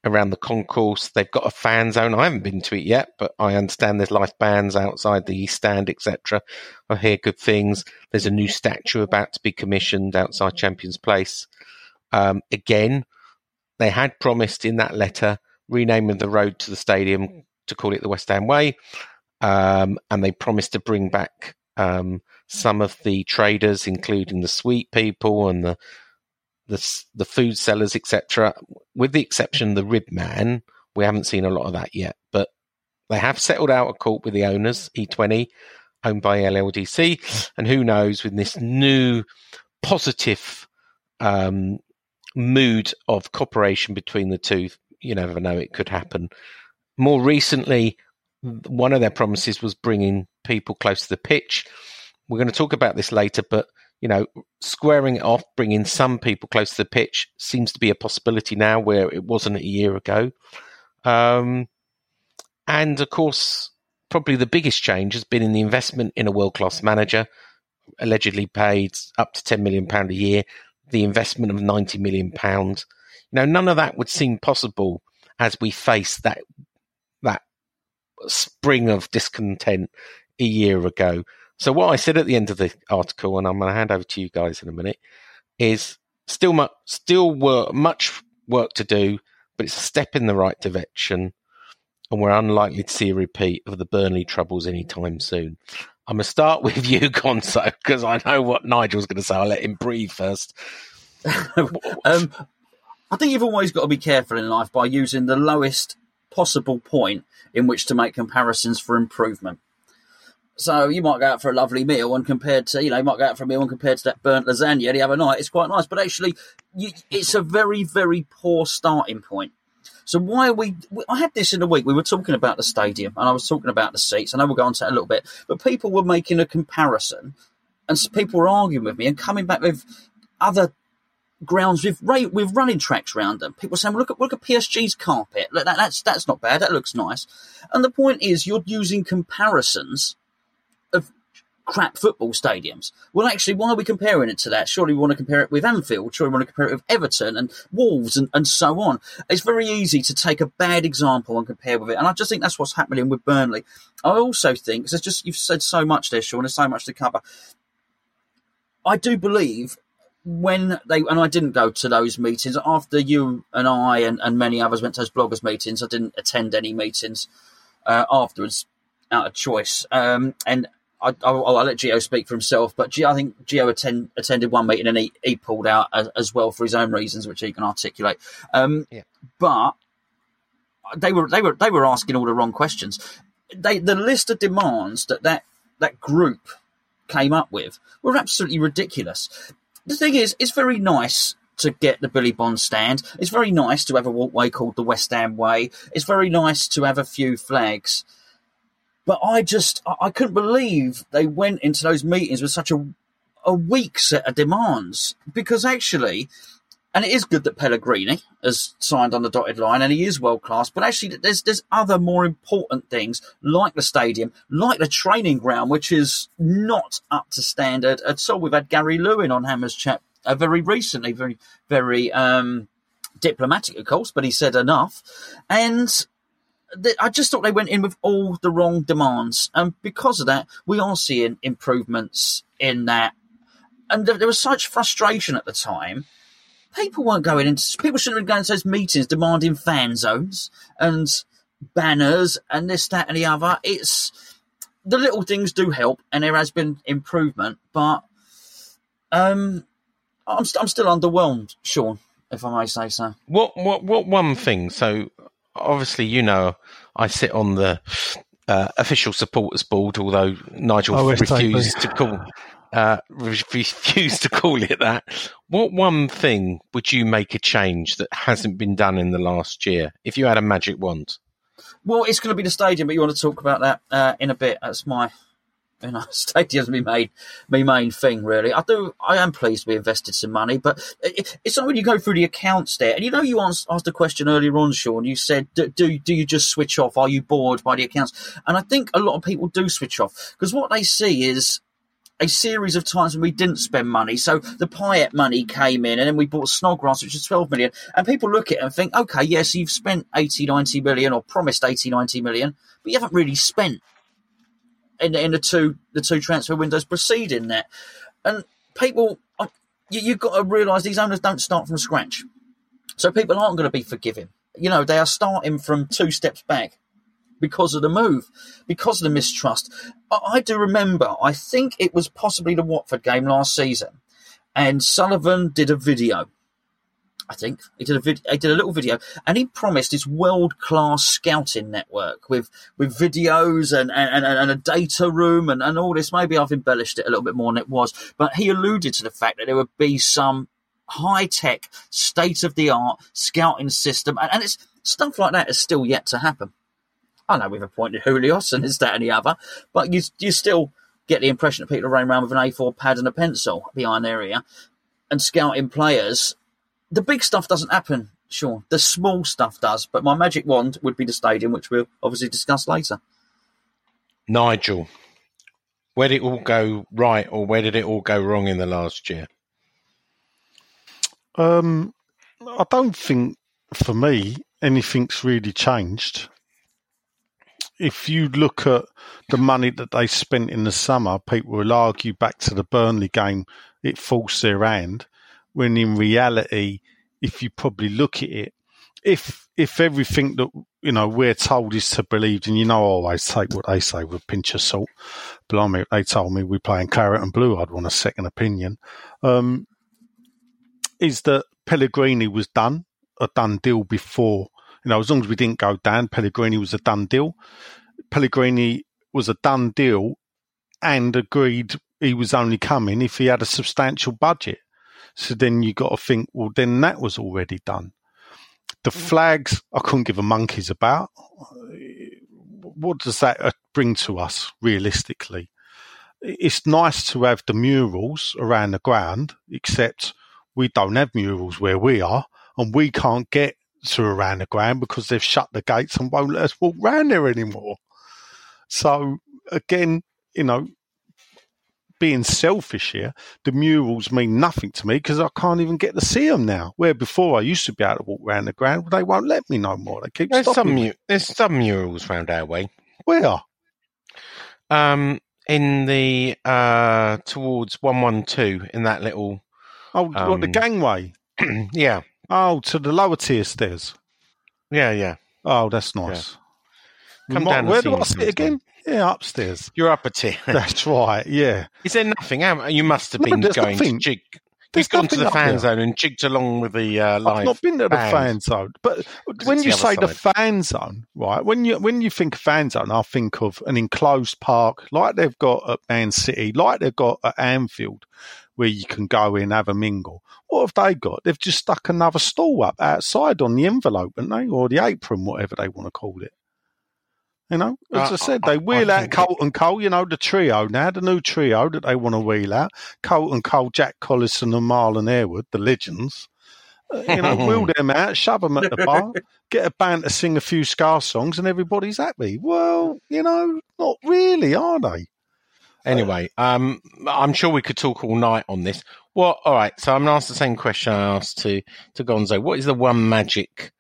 around the concourse. They've got a fan zone. I haven't been to it yet, but I understand there's live bands outside the East Stand, etc. I hear good things. There's a new statue about to be commissioned outside Champions Place. Um, again, they had promised in that letter renaming the road to the stadium to call it the West Ham Way, um, and they promised to bring back um, some of the traders, including the sweet people and the the, the food sellers, etc. With the exception of the rib man, we haven't seen a lot of that yet. But they have settled out a court with the owners, E20, owned by LLDC, and who knows with this new positive um, mood of cooperation between the two, you never know, it could happen. More recently, one of their promises was bringing people close to the pitch. We're going to talk about this later, but you know, squaring it off, bringing some people close to the pitch seems to be a possibility now where it wasn't a year ago. Um, and of course, probably the biggest change has been in the investment in a world class manager, allegedly paid up to £10 million a year, the investment of £90 million. Now, none of that would seem possible as we face that, that spring of discontent a year ago. So what I said at the end of the article, and I'm going to hand over to you guys in a minute, is still much, still work, much work to do, but it's a step in the right direction, and we're unlikely to see a repeat of the Burnley troubles anytime soon. I'm going to start with you, Gonzo, because I know what Nigel's going to say. I'll let him breathe first. um, I think you've always got to be careful in life by using the lowest possible point in which to make comparisons for improvement. So you might go out for a lovely meal, and compared to you know, you might go out for a meal and compared to that burnt lasagna the other night, it's quite nice. But actually, you, it's a very very poor starting point. So why are we? I had this in the week. We were talking about the stadium, and I was talking about the seats. I know we'll go on to that a little bit, but people were making a comparison, and people were arguing with me and coming back with other grounds with with running tracks around them. People saying, well, "Look at look at PSG's carpet. Look, that, that's that's not bad. That looks nice." And the point is, you're using comparisons crap football stadiums. Well, actually, why are we comparing it to that? Surely we want to compare it with Anfield. Surely we want to compare it with Everton and Wolves and, and so on. It's very easy to take a bad example and compare with it. And I just think that's what's happening with Burnley. I also think, because just, you've said so much there, Sean, there's so much to cover. I do believe when they and I didn't go to those meetings after you and I and, and many others went to those bloggers meetings. I didn't attend any meetings uh, afterwards out of choice. Um, and I, will I'll let Gio speak for himself, but Gio, I think Gio attend, attended one meeting and he, he pulled out as, as, well for his own reasons, which he can articulate. Um, yeah. But they were they were they were asking all the wrong questions. They the list of demands that that, that group came up with were absolutely ridiculous. The thing is, it's very nice to get the Billy Bonds stand. It's very nice to have a walkway called the West Ham Way. It's very nice to have a few flags. But I just, I couldn't believe they went into those meetings with such a, a weak set of demands because actually, and it is good that Pellegrini has signed on the dotted line and he is world class, but actually there's, there's other more important things like the stadium, like the training ground, which is not up to standard at all. We've had Gary Lewin on Hammers Chat uh, very recently, very, very, um, diplomatic, of course, but he said enough. And I just thought they went in with all the wrong demands, and because of that, we are seeing improvements in that. And there, was such frustration at the time. People weren't going into. People shouldn't have been going to those meetings demanding fan zones and banners and this, that, and the other. It's the little things do help, and there has been improvement, but um, I'm, I'm still underwhelmed, Sean, if I may say so. What what what one thing? So obviously, you know, I sit on the uh, official supporters board, although Nigel oh, refused to call uh, refused to call it that. What one thing would you make a change that hasn't been done in the last year if you had a magic wand? Well, it's going to be the stadium, but you want to talk about that uh, in a bit. That's my you know, stadium's my main, my main thing, really. I do, I am pleased we invested some money, but it, it's not when you go through the accounts there. And you know, you asked, asked a question earlier on, Sean. You said, do, do, do you just switch off? Are you bored by the accounts? And I think a lot of people do switch off because what they see is a series of times when we didn't spend money. So the Payet money came in and then we bought Snodgrass, which is 12 million. And people look at it and think, okay, yes, you've spent 80, 90 million or promised 80, 90 million, but you haven't really spent in, in the two the two transfer windows preceding that. And people, you, you've got to realise these owners don't start from scratch, so people aren't going to be forgiving. You know, they are starting from two steps back because of the move, because of the mistrust. I, I do remember, I think it was possibly the Watford game last season, and Sullivan did a video I think he did a vid- he did a little video, and he promised his world class scouting network with with videos and and, and a data room and, and all this. Maybe I've embellished it a little bit more than it was, but he alluded to the fact that there would be some high tech, state of the art scouting system, and, and it's stuff like that is still yet to happen. I know we've appointed Husillos and is that, the other, but you you still get the impression that people are running around with an A4 pad and a pencil behind their ear and scouting players the big stuff doesn't happen, Sean. The small stuff does. But my magic wand would be the stadium, which we'll obviously discuss later. Nigel, where did it all go right, or where did it all go wrong in the last year? Um, I don't think for me anything's really changed. If you look at the money that they spent in the summer, people will argue back to the Burnley game, it forced their hand when in reality, if you probably look at it, if if everything that you know we're told is to believe, and you know, I always take what they say with a pinch of salt. Blimey, they told me we're playing carrot and blue. I'd want a second opinion. Um, is that Pellegrini was done, a done deal before? You know, as long as we didn't go down, Pellegrini was a done deal. Pellegrini was a done deal and agreed he was only coming if he had a substantial budget. So then you got to think, well, then that was already done. The mm. flags, I couldn't give a monkey's about. What does that uh, bring to us realistically? It's nice to have the murals around the ground, except we don't have murals where we are, and we can't get to around the ground because they've shut the gates and won't let us walk around there anymore. So again, you know, being selfish here, the murals mean nothing to me because I can't even get to see them now. Where before I used to be able to walk around the ground, they won't let me no more. They keep there's stopping some me. there's some murals round our way. Where? Um, in the uh towards one one two in that little Oh, what, the Um, gangway? yeah, Oh, to the lower tier stairs. yeah, yeah. Oh, that's nice. We Come might- down where do I sit again? Yeah, upstairs. You're up a tier. That's right. Yeah. Is there nothing? You must have been there's going nothing. to jig. There's You've gone to the fan zone and jigged along with the uh, live. I've not been to the band. fan zone, but when you the say the fan zone, right? When you when you think fan zone, I think of an enclosed park like they've got at Man City, like they've got at Anfield, where you can go in and have a mingle. What have they got? They've just stuck another stall up outside on the envelope, haven't they, or the apron, whatever they want to call it. You know, as Uh, I said, they wheel I out Carlton Cole. You know, the trio now, the new trio that they want to wheel out: Carlton Cole, Jack Collison, and Marlon Harewood, the legends. Uh, you know, wheel them out, shove them at the bar, get a band to sing a few Scar songs, and everybody's happy. Well, you know, not really, are they? Anyway, um, I'm sure we could talk all night on this. Well, all right. So I'm going to ask the same question I asked to to Gonzo. What is the one magic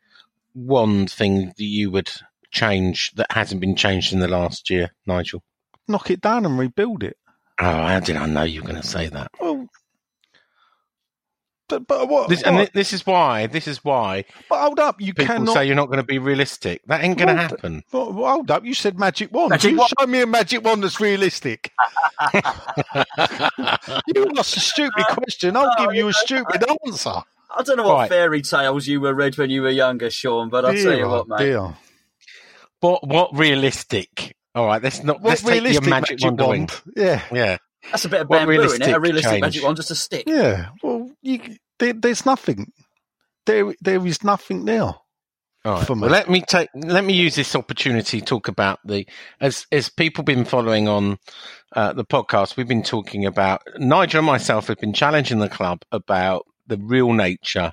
wand thing that you would change that hasn't been changed in the last year, Nigel? Knock it down and rebuild it. Oh, how did I know you were going to say that? Well, but, but what? This, and what? thi- this is why. This is why but hold up, you people cannot. say you're not going to be realistic. That ain't going to happen. Well, well, hold up, you said magic wand. Magic you wand. show me a magic wand that's realistic. you asked a stupid question. I'll give you a stupid answer. I don't know what Right. fairy tales you were read when you were younger, Sean, but I'll tell you what, oh mate. dear. What what realistic? All right, let's not What let's take your realistic magic, wand away. Yeah, Yeah. That's a bit of What bamboo in it. A realistic realistic change? magic one, just a stick. yeah. Well, you, there, there's nothing. There, there is nothing there. All right. for me. Well, let me take. Let me use this opportunity to talk about the as as people been following on uh, the podcast. We've been talking about Nigel and myself have been challenging the club about the real nature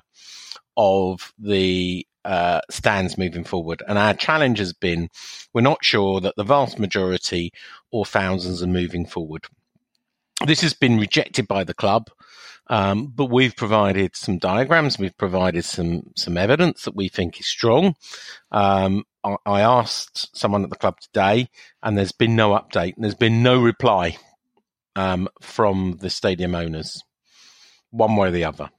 of the uh, stands moving forward, and our challenge has been we're not sure that the vast majority or thousands are moving forward. This has been rejected by the club. Um, but we've provided some diagrams. We've provided some some evidence that we think is strong. Um, I, I asked someone at the club today, and there's been no update. And there's been no reply um, from the stadium owners, one way or the other.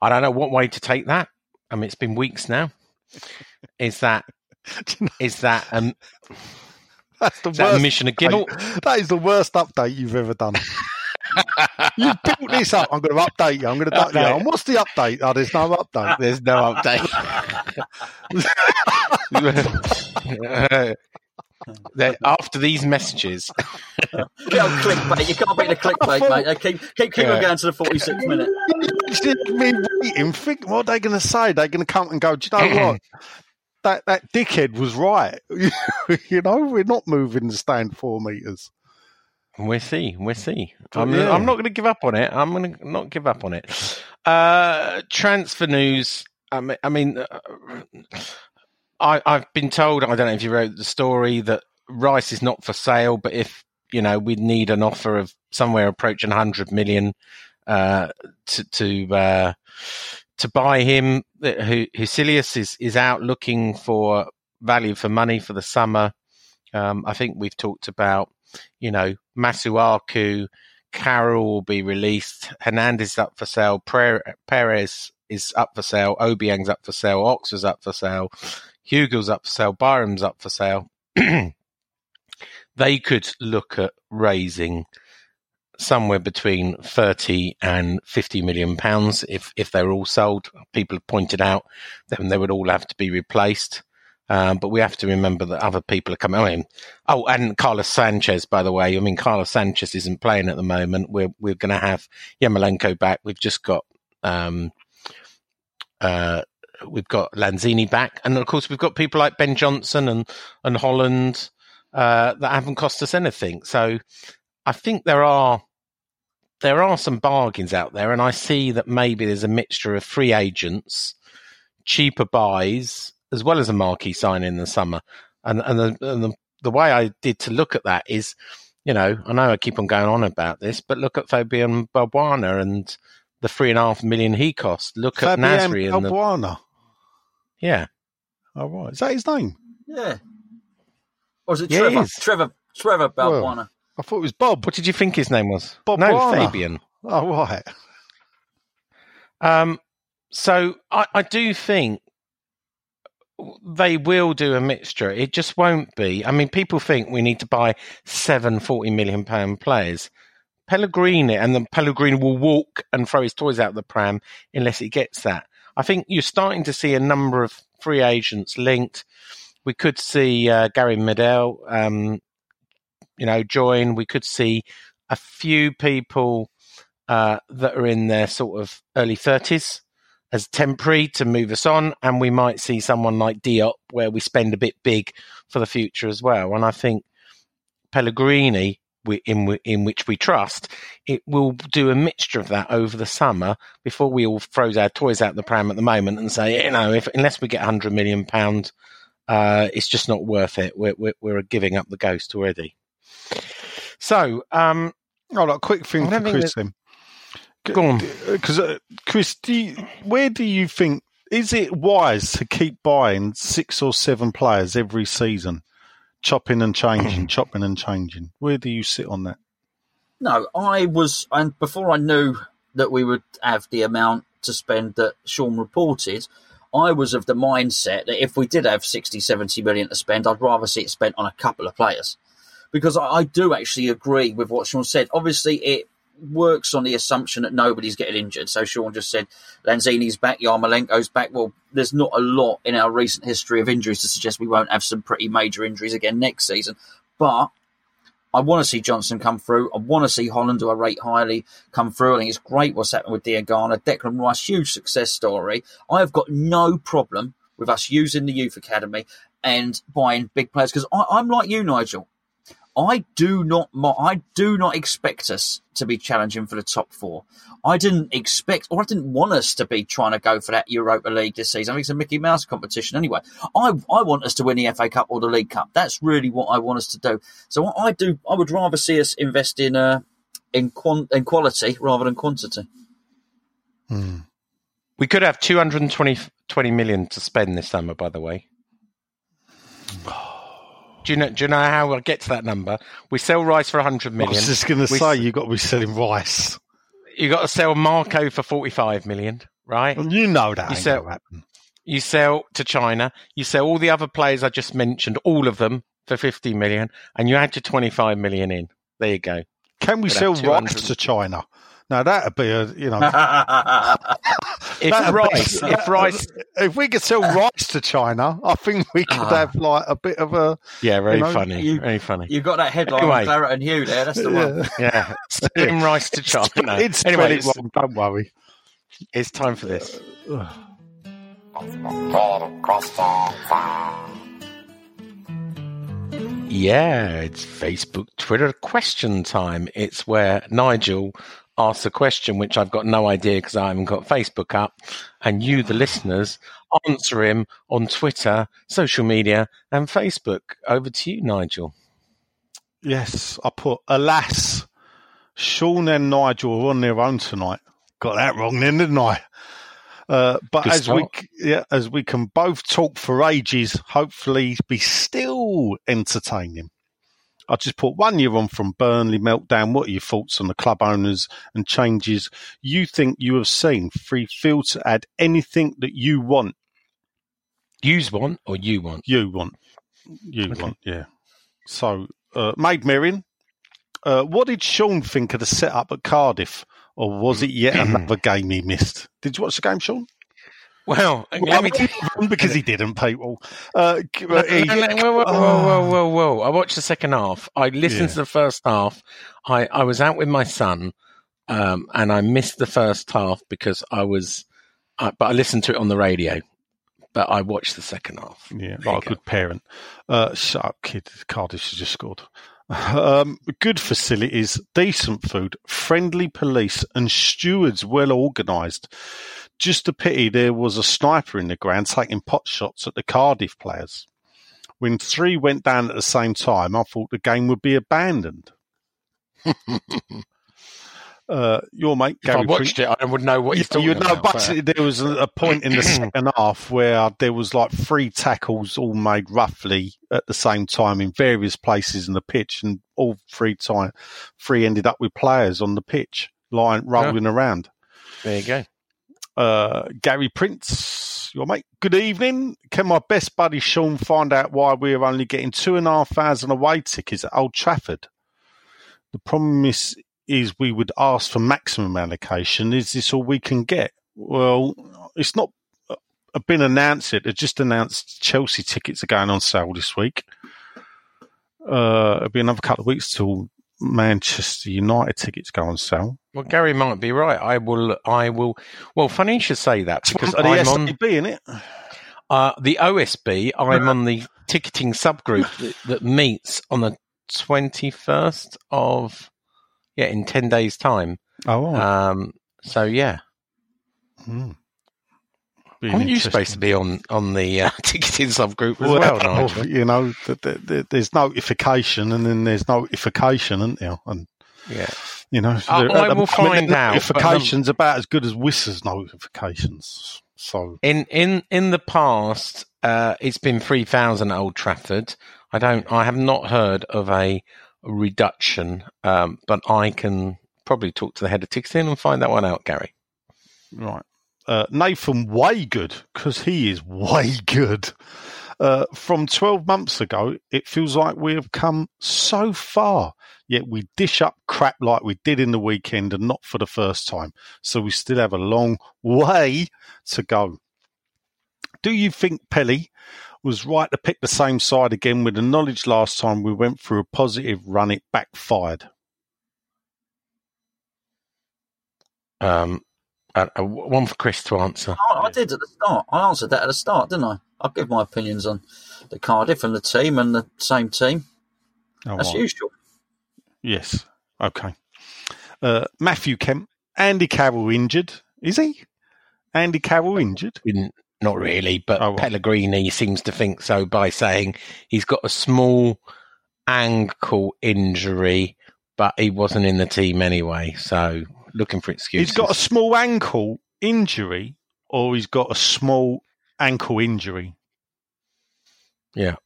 I don't know what way to take that. I mean, it's been weeks now. Is that is that um, That's the is that a worst. mission of guilt? update. That is the worst update you've ever done. you built this up. I'm going to update you. I'm going to update you. And what's the update? Oh, there's no update. There's no update. That after these messages, Get on clickbait. You can't beat the clickbait, mate. Uh, Keep, keep, keep Yeah. going to the 46th minute. Me waiting. Think what are they going to say? They're going to come and go. Do you know what? That that dickhead was right. you know, we're not moving the stand four meters. we'll see. We'll see. I'm, Yeah. I'm not going to give up on it. I'm going to not give up on it. Uh, transfer news. I mean, I mean uh, I, I've been told. I don't know if you wrote the story that Rice is not for sale, but if you know, we'd need an offer of somewhere approaching 100 million uh, to to uh, to buy him. Hu- Husillos is is out looking for value for money for the summer. Um, I think we've talked about, you know, Masuaku, Carroll will be released. Hernandez is up for sale. Perez is up for sale. Obiang's up for sale. Oxford's up for sale. Hugo's up for sale. Byram's up for sale. they could look at raising somewhere between 30 and 50 million pounds if if they're all sold people have pointed out then they would all have to be replaced um, but we have to remember that other people are coming I mean, oh and Carlos Sanchez by the way I mean Carlos Sanchez isn't playing at the moment we're we're going to have Yarmolenko back we've just got um uh we've got Lanzini back and of course we've got people like Ben Johnson and and Holland uh, that haven't cost us anything so I think there are there are some bargains out there, and I see that maybe there's a mixture of free agents, cheaper buys, as well as a marquee sign in the summer. And and the and the, the way I did to look at that is, you know, I know I keep on going on about this, but look at Fabian Balbuena and the three and a half million he cost. Look at Nasri and the Balbuena. Yeah, Oh, right. Is that his name? Yeah. Or is it Yeah, it Trevor? is. Trevor. Trevor Balbuena. I thought it was Bob. what did you think his name was? Bob no, Warner. Fabian. Oh, right. Um, so I, I do think they will do a mixture. It just won't be. I mean, people think we need to buy seven 40 million pound players. Pellegrini and then Pellegrini will walk and throw his toys out the pram unless he gets that. I think you're starting to see a number of free agents linked. We could see uh, Gary Medel, um, you know, join. We could see a few people uh, that are in their sort of early 30s as temporary to move us on, and we might see someone like Diop where we spend a bit big for the future as well. And I think Pellegrini, in in which we trust, it will do a mixture of that over the summer before we all throws our toys out the pram at the moment and say, you know, if unless we get hundred million pound, uh, it's just not worth it. We're, we're, we're giving up the ghost already. So, um, oh, look, quick thing for Chris. Then. Go on, because uh, Chris, do you, where do you think is it wise to keep buying six or seven players every season, chopping and changing, chopping and changing? Where do you sit on that? No, I was, and before I knew that we would have the amount to spend that Sean reported, I was of the mindset that if we did have 60, 70 million to spend, I'd rather see it spent on a couple of players. Because I, I do actually agree with what Sean said. Obviously, it works on the assumption that nobody's getting injured. So Sean just said Lanzini's back, Yarmolenko's back. Well, there's not a lot in our recent history of injuries to suggest we won't have some pretty major injuries again next season. But I want to see Johnson come through. I want to see Holland, who I rate highly, come through. I think it's great what's happened with Diangana. Declan Rice, huge success story. I have got no problem with us using the youth academy and buying big players because I'm like you, Nigel. I do not, I do not expect us to be challenging for the top four. I didn't expect, or I didn't want us to be trying to go for that Europa League this season. I think it's a Mickey Mouse competition anyway. I, I want us to win the FA Cup or the League Cup. That's really what I want us to do. So what I do, I would rather see us invest in, uh, in, quant- in quality rather than quantity. Hmm. We could have 220 20 million to spend this summer, by the way. Do you know? Do you know how we'll get to that number? We sell rice for hundred million. I was just going to say you got to be selling rice. You got to sell Marco for forty-five million, right? Well, you know that. You sell. You sell to China. You sell all the other players I just mentioned, all of them for fifty million, and you add your twenty-five million in. There you go. Can we sell rice to China? Now that'd be a you know. if rice, if rice, if we could sell rice to China, I think we could uh, have like a bit of a. Yeah, very you know, funny. You, very funny. You got that headline, anyway, Claret and Hugh there. That's the yeah. one. Yeah, selling rice to China. It's anyway, it's, wrong, don't worry. It's time for this. Yeah, it's Facebook, Twitter question time. It's where Nigel asks a question which I've got no idea because I haven't got Facebook up, and you, the listeners, answer him on Twitter, social media, and Facebook. Over to you, Nigel. Yes, I put, alas, Sean and Nigel are on their own tonight. Got that wrong then, didn't I? Uh, but Good as start. we yeah, as we can both talk for ages, hopefully be still entertaining. I just put one year on from Burnley meltdown. What are your thoughts on the club owners and changes you think you have seen? Free field to add anything that you want. Use one or you want? You want. You okay. want, yeah. So, uh, Maid Marion, uh, what did Sean think of the setup at Cardiff? Or was it yet another game he missed? Did you watch the game, Sean? Well, because he didn't, people. Uh, he, whoa, whoa, whoa, whoa, whoa, I watched the second half. I listened yeah. to the first half. I, I was out with my son, um, and I missed the first half because I was, uh, but I listened to it on the radio. But I watched the second half. Yeah, like a good parent. Uh, shut up, kid. Cardiff has just scored. Um, good facilities, decent food, friendly police, and stewards well organised. Just a pity there was a sniper in the ground taking pot shots at the Cardiff players. When three went down at the same time, I thought the game would be abandoned. uh, your mate Gary. If I watched it, I would know what you're talking you know, about. But there was a point in the second half where there was like three tackles all made roughly at the same time in various places in the pitch, and all three time three ended up with players on the pitch lying rolling yeah. around. There you go. Uh, Gary Prince, your mate. Good evening. Can my best buddy Sean find out why we're only getting two and a half thousand away tickets at Old Trafford? The problem is, is we would ask for maximum allocation. Is this all we can get? Well, it's not uh, been announced yet. They just announced Chelsea tickets are going on sale this week. Uh, it'll be another couple of weeks till Manchester United tickets go on sale. Well, Gary might be right. I will. I will. Well, funny you should say that because I'm on in it? uh, the OSB. I'm on the ticketing subgroup that, that meets on the twenty first of yeah in ten days' time. Oh. Um, so yeah, Hmm. Aren't you supposed to be on on the uh, ticketing subgroup as Well, well, Nigel? you know, th- th- th- there's notification and then there's notification, isn't there? And Yeah. you know, I- I at the will find the out, um, Notifications about as good as Whistler's notifications. So In in in the past, uh, it's been three thousand at Old Trafford. I don't. I have not heard of a reduction, um, but I can probably talk to the head of ticketing and find that one out, Gary. right, uh, Nathan way good because he is way good. Uh, from 12 months ago, it feels like we have come so far, yet we dish up crap like we did in the weekend and not for the first time. So we still have a long way to go. Do you think Pelly was right to pick the same side again with the knowledge last time we went through a positive run, it backfired? Um, uh, uh, one for Chris to answer. I, I did at the start. I answered that at the start, didn't I? I'll give my opinions on the Cardiff and the team and the same team Oh, as right. usual. Yes. Okay. Uh, Matthew Kemp, Andy Carroll injured. Is he? Andy Carroll injured? Didn't- really, but Oh, right. Pellegrini seems to think so by saying he's got a small ankle injury, but he wasn't in the team anyway. So looking for excuses. He's got a small ankle injury, or he's got a small ankle injury. Yeah.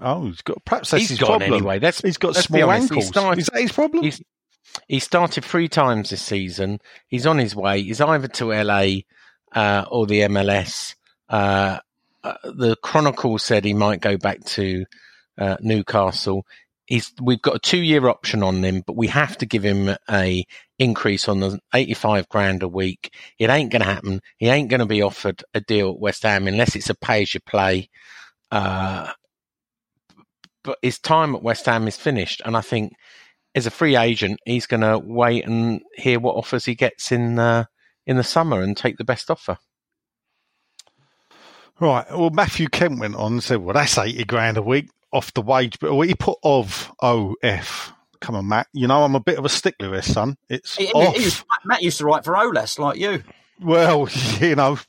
Oh, he's got. Perhaps that's He's his gone problem. anyway. That's He's got small honest, ankles. started- Is that his problem? He started three times this season. He's on his way. He's either to LA uh, or the MLS. Uh, uh, the Chronicle said he might go back to uh, Newcastle. He's we've got a two year option on him, but we have to give him a increase on the eighty five grand a week. It ain't going to happen. He ain't going to be offered a deal at West Ham unless it's a pay as you play. Uh, but his time at West Ham is finished, and I think as a free agent, he's going to wait and hear what offers he gets in in the summer and take the best offer. Right. Well, Matthew Kemp went on and said, "Well, that's eighty grand a week off the wage." But well, he put of OF. Come on, Matt. You know I'm a bit of a stickler here, son. It's He- off. he was- Matt used to write for OLES like you. Well, you know,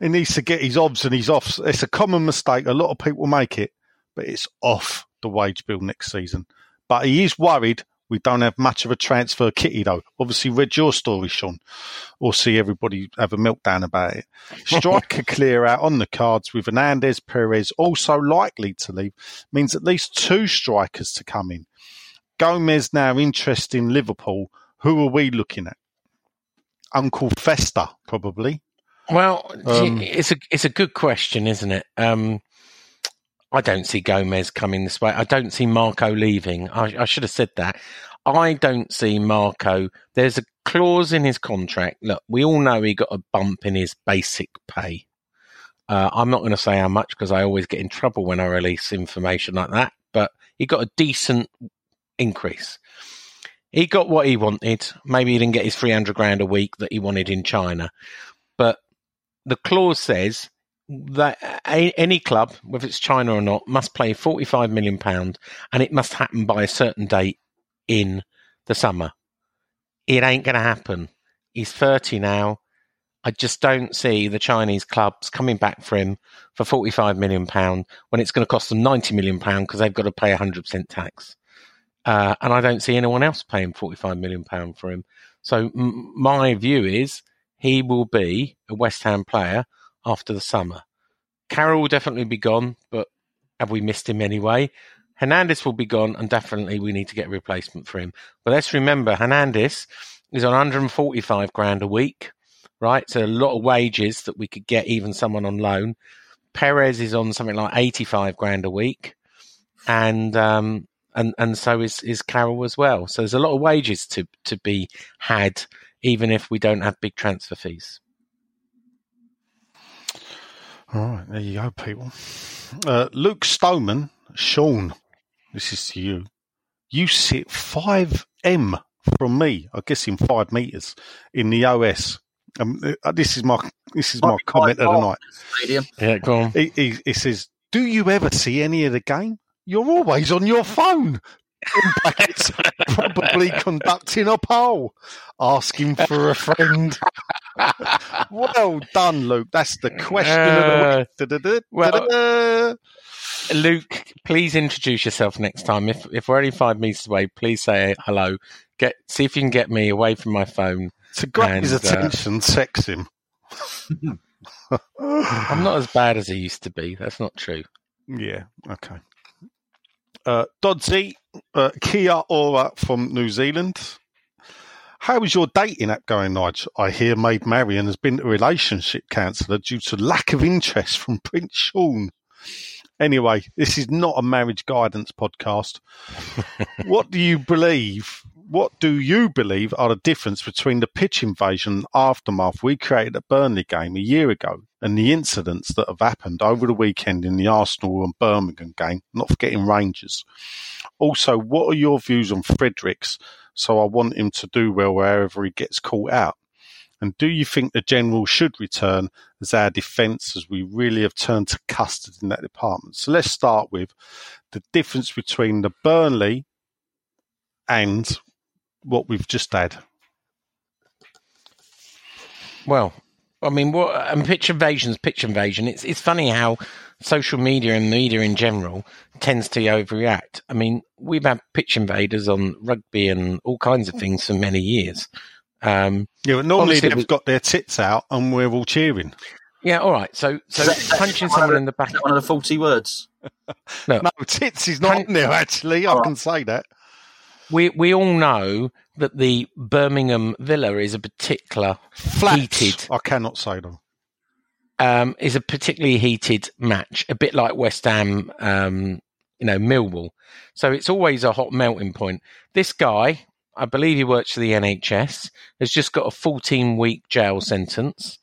he needs to get his obs and his offs. It's a common mistake. A lot of people make it, but it's off the wage bill next season. But he is worried we don't have much of a transfer kitty, though. Obviously, read your story, Sean, or see everybody have a meltdown about it. Striker clear out on the cards with Hernandez Perez also likely to leave means at least two strikers to come in. Gomez now interested in Liverpool. Who are we looking at? Uncle Fester, probably. Well, Um, it's a it's a good question, isn't it? Um, I don't see Gomez coming this way. I don't see Marco leaving. I, I should have said that. I don't see Marco. There's a clause in his contract. Look, we all know he got a bump in his basic pay. Uh, I'm not going to say how much because I always get in trouble when I release information like that. But he got a decent increase. He got what he wanted. Maybe he didn't get his 300 grand a week that he wanted in China. But the clause says that any club, whether it's China or not, must play 45 million pound and it must happen by a certain date in the summer. It ain't going to happen. He's 30 now. I just don't see the Chinese clubs coming back for him for 45 million pound when it's going to cost them 90 million pound because they've got to pay 100% tax. Uh, and I don't see anyone else paying 45 million pound for him. So m- my view is he will be a West Ham player after the summer. Carroll will definitely be gone, but have we missed him anyway? Hernandez will be gone, and definitely we need to get a replacement for him. But let's remember, Hernandez is on 145 grand a week. right? So a lot of wages that we could get even someone on loan. Perez is on something like 85 grand a week. And, um, and, and so is, is Carroll as well. So there's a lot of wages to, to be had, even if we don't have big transfer fees. All right, there you go, people. Uh, Luke Stoneman, Sean, this is to you. You sit 5M from me, I guess in five meters in the OS. Um, uh, this is my this is my comment of the night. Stadium. Yeah, go on. He, he, he says, "Do you ever see any of the game? You're always on your phone." In brackets, probably conducting a poll, asking for a friend. Well done, Luke. That's the question of the week. Well- Luke, please introduce yourself next time. If if we're only five meters away, please say hello. Get see if you can get me away from my phone. to grab his And, uh, attention, sex him. I'm not as bad as I used to be. That's not true. Yeah, okay. Uh, Dodsy, uh, Kia Ora from New Zealand. How is your dating app going, Nigel? I hear Maid Marian has been a relationship counsellor due to lack of interest from Prince Sean. Anyway, this is not a marriage guidance podcast. what do you believe? What do you believe are the difference between the pitch invasion and aftermath we created at Burnley game a year ago and the incidents that have happened over the weekend in the Arsenal and Birmingham game, not forgetting Rangers? Also, what are your views on Fredericks? So I want him to do well wherever he gets caught out. And do you think the general should return as our defence, as we really have turned to custard in that department? So let's start with the difference between the Burnley and what we've just had. Well, I mean, what and pitch invasion's pitch invasion. It's it's funny how social media and media in general tends to overreact. I mean, we've had pitch invaders on rugby and all kinds of things for many years. Um, Yeah, but normally they've we- got their tits out and we're all cheering. yeah, all right. So so punching someone in the back. One of the faulty words. No, tits is not Can- on there, actually. I All can say that. We we all know that the Birmingham Villa is a particular Flats, heated I cannot say them. Um, is a particularly heated match, a bit like West Ham, um, you know, Millwall. So it's always a hot melting point. This guy, I believe he works for the NHS, has just got a 14 week jail sentence.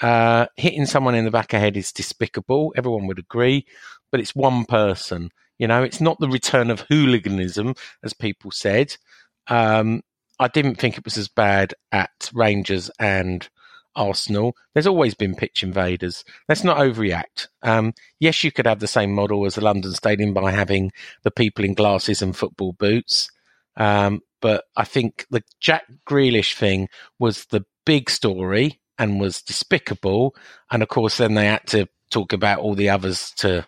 Uh, hitting someone in the back of the head is despicable. Everyone would agree, but it's one person. You know, it's not the return of hooliganism, as people said. Um, I didn't think it was as bad at Rangers and Arsenal. There's always been pitch invaders. Let's not overreact. Um, yes, you could have the same model as the London Stadium by having the people in glasses and football boots. Um, but I think the Jack Grealish thing was the big story and was despicable. And of course, then they had to talk about all the others to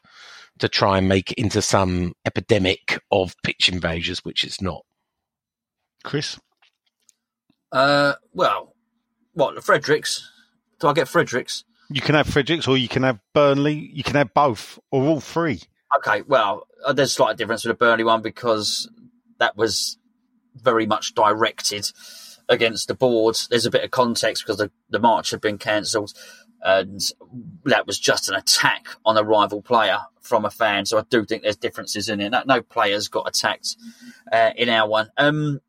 to try and make it into some epidemic of pitch invasions, which it's not. Chris? Uh, well, what Fredericks? Do I get Fredericks? You can have Fredericks or you can have Burnley. You can have both or all three. Okay, well, uh, there's a slight difference with the Burnley one because that was very much directed against the board. There's a bit of context because the, the march had been cancelled, and that was just an attack on a rival player from a fan. So I do think there's differences in it. No, no players got attacked uh, in our one. Um,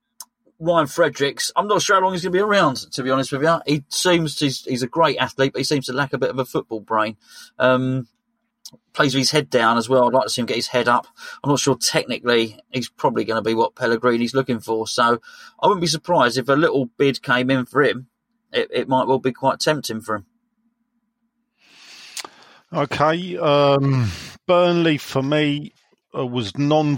Ryan Fredericks, I'm not sure how long he's going to be around. To be honest with you, he seems he's, he's a great athlete, but he seems to lack a bit of a football brain. Um, plays with his head down as well. I'd like to see him get his head up. I'm not sure technically he's probably going to be what Pellegrini's looking for. So I wouldn't be surprised if a little bid came in for him. It, it might well be quite tempting for him. Okay. Um, Burnley for me uh, was non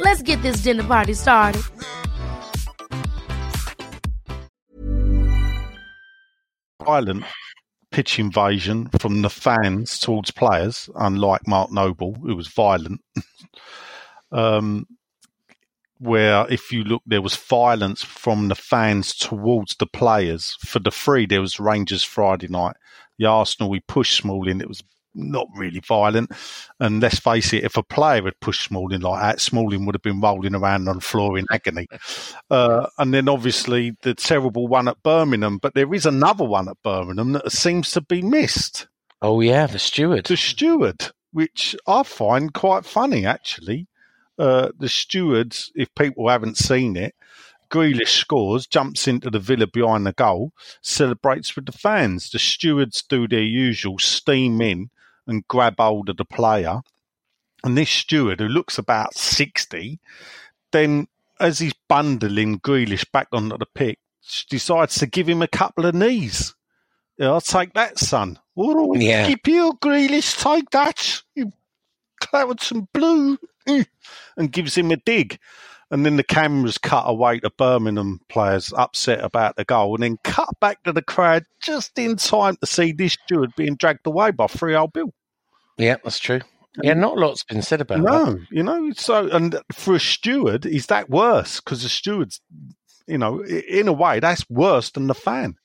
Let's get this dinner party started. violent pitch invasion from the fans towards players, unlike Mark Noble, who was violent. um, where if you look, there was violence from the fans towards the players. For the three, there was Rangers Friday night. The Arsenal, we pushed Smalling. It was not really violent. And let's face it, if a player had pushed Smalling like that, Smalling would have been rolling around on the floor in agony. Uh, and then obviously the terrible one at Birmingham. But there is another one at Birmingham that seems to be missed. Oh, yeah, the steward. The steward, which I find quite funny, actually. Uh, the steward, if people haven't seen it, Grealish scores, jumps into the villa behind the goal, celebrates with the fans. The stewards do their usual, steam in and grab hold of the player. And this steward, who looks about 60, then as he's bundling Grealish back onto the pitch, decides to give him a couple of knees. Yeah, I'll take that, son. Oh, Yeah. Keep you, Grealish, take that. You clarets and blue. Mm. And gives him a dig. And then the cameras cut away to Birmingham players upset about the goal, and then cut back to the crowd just in time to see this steward being dragged away by three old Bill. Yeah, that's true. Yeah, not a lot's been said about that. No, that. you know, so and for a steward, is that worse? Because the steward's, you know, in a way, that's worse than the fan.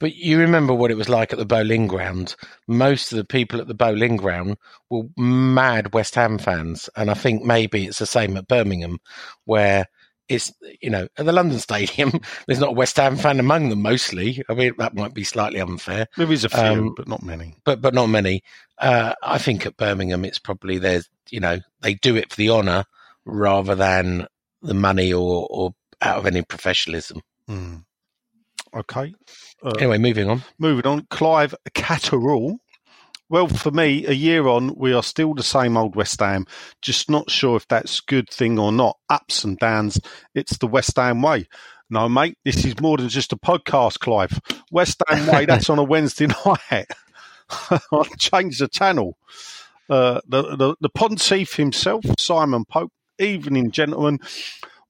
But you remember what it was like at the Boleyn Ground. Most of the people at the Boleyn Ground were mad West Ham fans. And I think maybe it's the same at Birmingham, where it's, you know, at the London Stadium, there's not a West Ham fan among them mostly. I mean, that might be slightly unfair. There is a few, Um, but not many. but but not many. Uh, I think at Birmingham, it's probably there's you know they do it for the honour rather than the money or or out of any professionalism. Hmm. Okay. Uh, Anyway, moving on. Moving on, Clive Catterall. Well, for me, a year on, we are still the same old West Ham. Just not sure if that's a good thing or not. Ups and downs. It's the West Ham way. No, mate, this is more than just a podcast, Clive. West Ham way, that's on a Wednesday night. I'll change the channel. Uh, the, the, the Pontiff himself, Simon Pope, evening, gentlemen.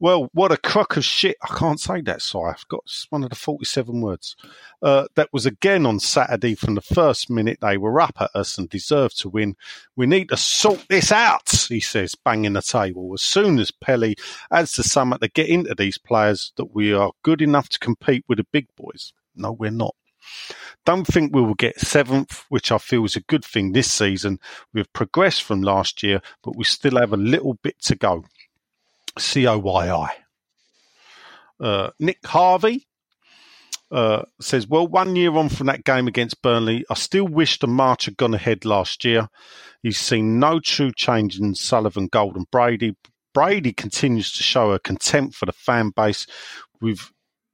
Well, what a crock of shit. I can't say that, sorry. I've got one of the 47 words. Uh, that was again on Saturday from the first minute they were up at us and deserved to win. We need to sort this out, he says, banging the table. As soon as Pelly adds to something to get into these players that we are good enough to compete with the big boys. No, we're not. Don't think we will get seventh, which I feel is a good thing this season. We've progressed from last year, but we still have a little bit to go. C O Y I. Uh, Nick Harvey uh, says, Well, one year on from that game against Burnley, I still wish the march had gone ahead last year. He's seen no true change in Sullivan, Golden, Brady. Brady continues to show a contempt for the fan base with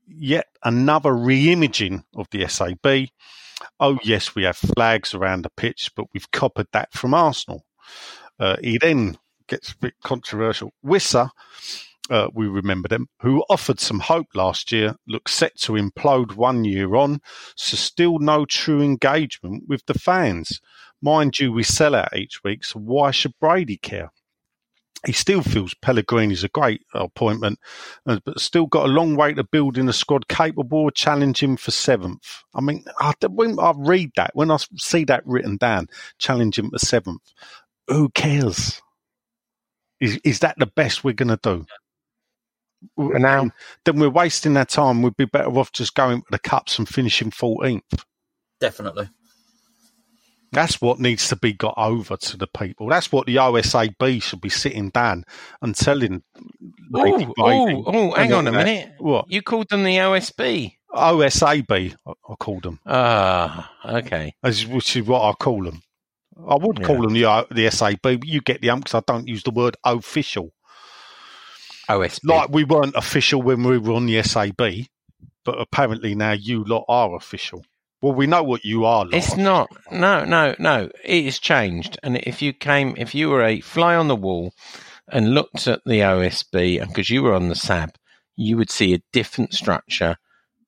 yet another re-imaging of the SAB. Oh, yes, we have flags around the pitch, but we've copied that from Arsenal. Uh, he then gets a bit controversial. Wissa, uh, we remember them, who offered some hope last year, looks set to implode one year on, so still no true engagement with the fans. Mind you, we sell out each week, so why should Brady care? He still feels Pellegrini's a great appointment, uh, but still got a long way to building a squad capable of challenging for seventh. I mean, I, when I read that, when I see that written down, challenging for seventh, who cares? Is is that the best we're going to do? For now. then we're wasting our time. We'd be better off just going to the cups and finishing 14th. Definitely. That's what needs to be got over to the people. That's what the OSAB should be sitting down and telling. Oh, oh, oh, hang on a minute. What? You called them the OSB? OSAB, I, I called them, Ah, okay. as, which is what I call them. I would call Yeah. them the, O- the SAB, but you get the um because I don't use the word official. OSB. Like we weren't official when we were on the SAB, but apparently now you lot are official. Well, we know what you are. Lot. It's not. No, no, no. It has changed. And if you came, if you were a fly on the wall and looked at the OSB, because you were on the SAB, you would see a different structure,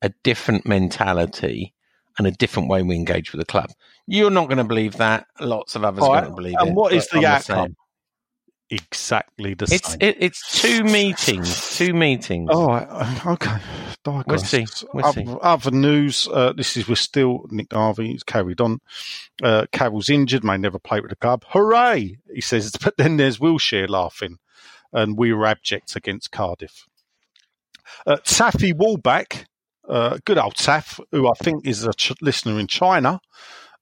a different mentality, and a different way we engage with the club. You're not going to believe that. Lots of others are Right, going to believe and it. And what is the I'm outcome? saying- Exactly the It's same. it, it's two meetings. Two meetings. Oh, okay. Digress. We'll see, we'll other, see. other news. Uh, this is we're still Nick Harvey. He's carried on. Uh, Carroll's injured. May never play with the club. Hooray! He says. But then there's Wilshere laughing, and we were abject against Cardiff. Uh, Taffy Wallback, uh, good old Taff, who I think is a ch- listener in China,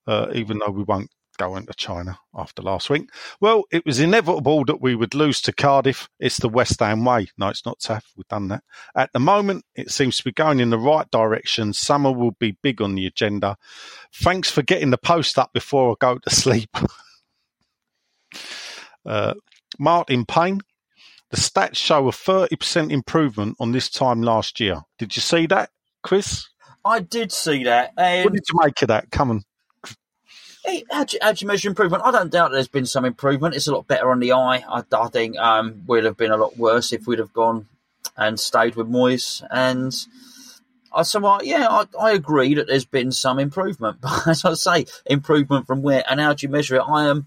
uh, even though we won't go into China after last week. Well, it was inevitable that we would lose to Cardiff. It's the West Ham way. No, it's not Taff. We've done that. At the moment, it seems to be going in the right direction. Summer will be big on the agenda. Thanks for getting the post up before I go to sleep. uh, Martin Payne. The stats show a 30% improvement on this time last year. Did you see that, Chris? I did see that. What did you make of that? Come on. Hey, how do, you, how do you measure improvement? I don't doubt there's been some improvement. It's a lot better on the eye. I, I think um, we'd have been a lot worse if we'd have gone and stayed with Moyes. And I I, yeah, I, I agree that there's been some improvement. But as I say, improvement from where and how do you measure it? I am,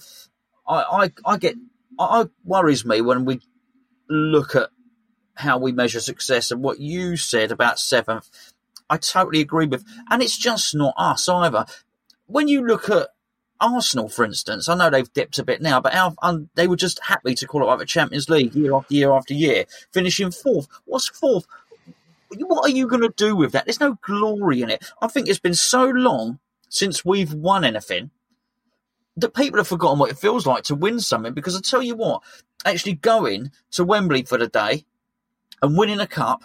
I, I, I get, I, I worries me when we look at how we measure success and what you said about seventh. I totally agree with, and it's just not us either. When you look at Arsenal, for instance, I know they've dipped a bit now, but how, um, they were just happy to call it qualify for Champions League year after year after year, finishing fourth. What's fourth? What are you going to do with that? There's no glory in it. I think it's been so long since we've won anything that people have forgotten what it feels like to win something. Because I tell you what, actually going to Wembley for the day and winning a cup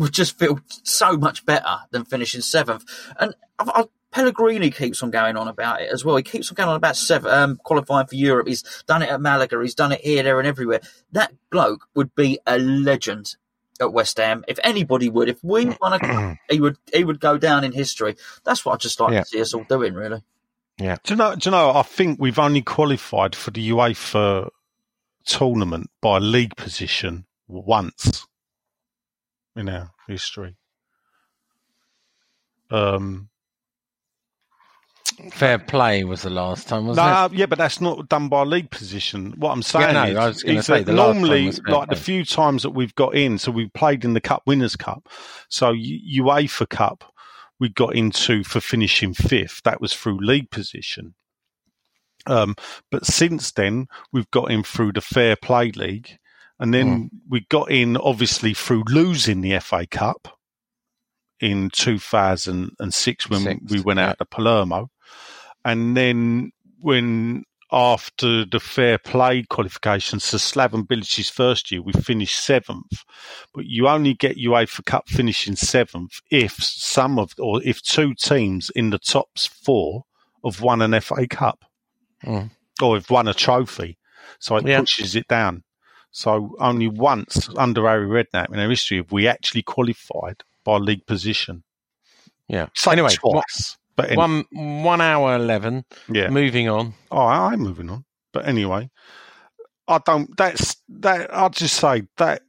would just feel so much better than finishing seventh. And I, I, Pellegrini keeps on going on about it as well. He keeps on going on about seven, um, qualifying for Europe. He's done it at Malaga. He's done it here, there, and everywhere. That bloke would be a legend at West Ham. If anybody would, if we won a cup, he would he would go down in history. That's what I just like Yeah. to see us all doing, really. Yeah. Do you know? Do you know? I think we've only qualified for the UEFA tournament by league position once in our history. Um, Fair play was the last time, wasn't no, it? yeah, but that's not done by league position. What I'm saying no, is, I was is say that normally, like the few times that we've got in, so we played in the Cup Winners' Cup, so UEFA Cup we got into for finishing fifth. That was through league position. Um, but since then, we've got in through the Fair Play League, and then we got in obviously through losing the FA Cup in 2006 when Six, we went out to Palermo. And then when after the fair play qualifications, so Slaven Bilic's first year, we finished seventh. But you only get UEFA Cup finishing seventh if some of, or if two teams in the top four have won an FA Cup Mm. or have won a trophy. So it Yeah. pushes it down. So only once under Harry Redknapp in our history have we actually qualified by league position. Yeah. So anyway, twice. But any- one one hour eleven. Yeah. Moving on. Oh, I- I'm moving on. But anyway, I don't. That's that. I'll just say that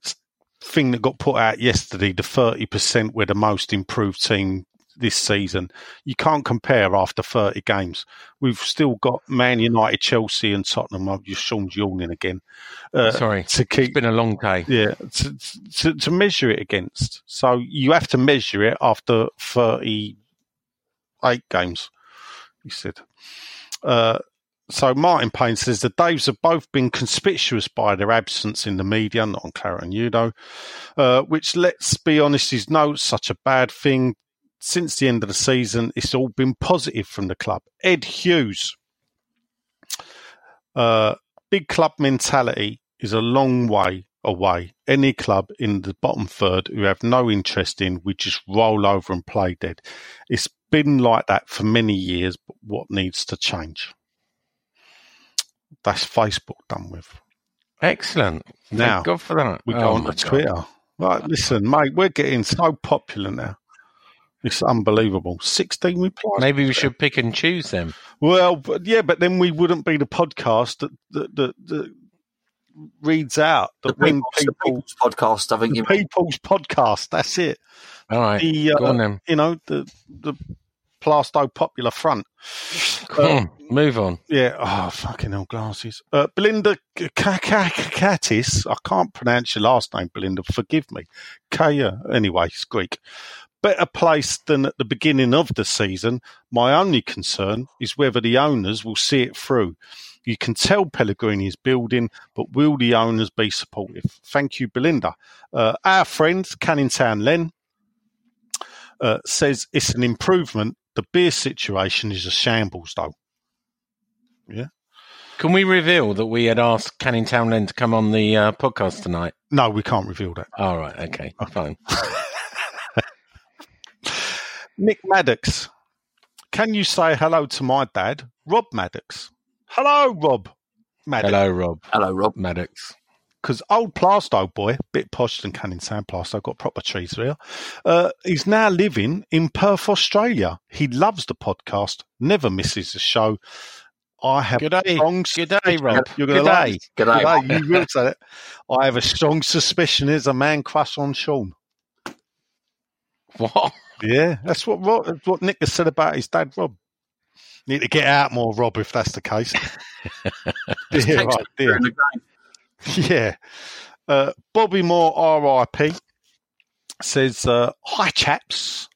thing that got put out yesterday. The thirty percent we're the most improved team this season. You can't compare after thirty games. We've still got Man United, Chelsea, and Tottenham. I've just Sean's yawning again. Uh, Sorry, to keep. It's been a long day. Yeah, to, to to measure it against. So you have to measure it after thirty eight games. He said. Uh, so Martin Payne says the Daves have both been conspicuous by their absence in the media, not on Claret and Hugh, uh, which, let's be honest, is no such a bad thing. Since the end of the season, it's all been positive from the club. Ed Hughes, uh, big club mentality is a long way away. Any club in the bottom third who have no interest in, we just roll over and play dead. It's been like that for many years, but what needs to change? That's Facebook done with. Excellent. Now, Thank God for that. We Oh go on my to God. Twitter. Right, listen, mate, we're getting so popular now. It's unbelievable. 16 replies. Maybe we should pick and choose them. Well, but yeah, but then we wouldn't be the podcast that that, that, that reads out that The when people's, the people's podcast. I think the you people's podcast. That's it. All right. The uh, Go on then. you know the the Plaistow Popular Front. Come Uh, on, move on. Yeah. Oh, fucking hell, glasses. Uh, Belinda Kakatis. I can't pronounce your last name, Belinda. Forgive me. Kaya. Anyway, it's Greek. Better placed than at the beginning of the season. My only concern is whether the owners will see it through. You can tell Pellegrini is building, but will the owners be supportive? Thank you, Belinda. Uh, our friend, Canning Town Len, uh, says it's an improvement. The beer situation is a shambles, though. Yeah. Can we reveal that we had asked Canning Town Len to come on the uh, podcast tonight? No, we can't reveal that. All right. Okay. Fine. Nick Maddox, can you say hello to my dad, Rob Maddox? Hello, Rob Maddox. Hello, Rob. Hello, Rob Maddox. Because old Plaistow boy, bit posh than Canning Town Plaistow, got proper trees real, Uh, he's now living in Perth, Australia. He loves the podcast, never misses the show. I have Good day. strong Good day, Rob. You're going to Good like day. Good day, You will say it. I have a strong suspicion there's a man crush on Sean. What? Yeah, that's what Rob, that's what Nick has said about his dad, Rob. Need to get out more, Rob, if that's the case. dear, right, dear. Yeah. Uh, Bobby Moore, RIP, says, uh, Hi, chaps.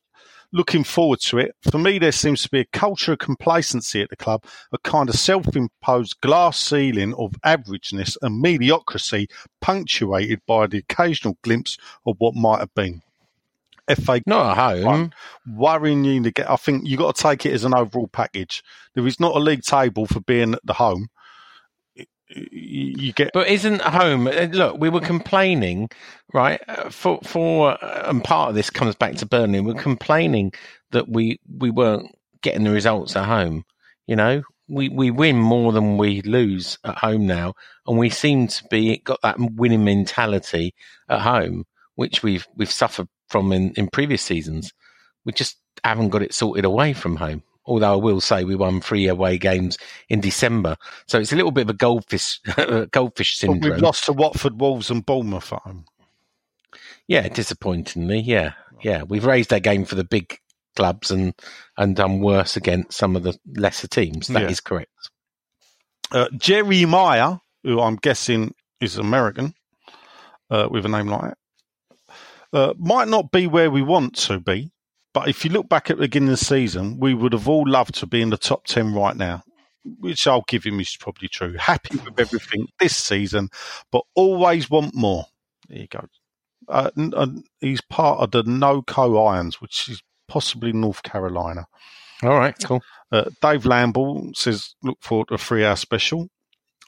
Looking forward to it. For me, there seems to be a culture of complacency at the club, a kind of self imposed glass ceiling of averageness and mediocrity, punctuated by the occasional glimpse of what might have been. FA Not at home. worrying you to get. I think you got to take it as an overall package. There is not a league table for being at the home. You- You get But isn't home? uh, Look, we were complaining, right? uh, For for uh, and part of this comes back to Burnley. We're complaining that we we weren't getting the results at home. You know, we we win more than we lose at home now, and we seem to be got that winning mentality at home, which we've we've suffered from in in previous seasons. We just haven't got it sorted away from home. Although I will say we won three away games in December, so it's a little bit of a goldfish goldfish but syndrome. we've lost to Watford, Wolves, and Bournemouth at home. Yeah, disappointingly, yeah, yeah. We've raised our game for the big clubs and and done worse against some of the lesser teams. That is Yeah. correct. Uh, Jerry Meyer, who I'm guessing is American, uh, with a name like that, uh, might not be where we want to be. But if you look back at the beginning of the season, we would have all loved to be in the top 10 right now, which I'll give him is probably true. Happy with everything this season, but always want more. There you go. Uh, n- and he's part of the NoCo Irons, which is possibly North Carolina. All right, cool. Uh, Dave Lamble says, look forward to a three hour special.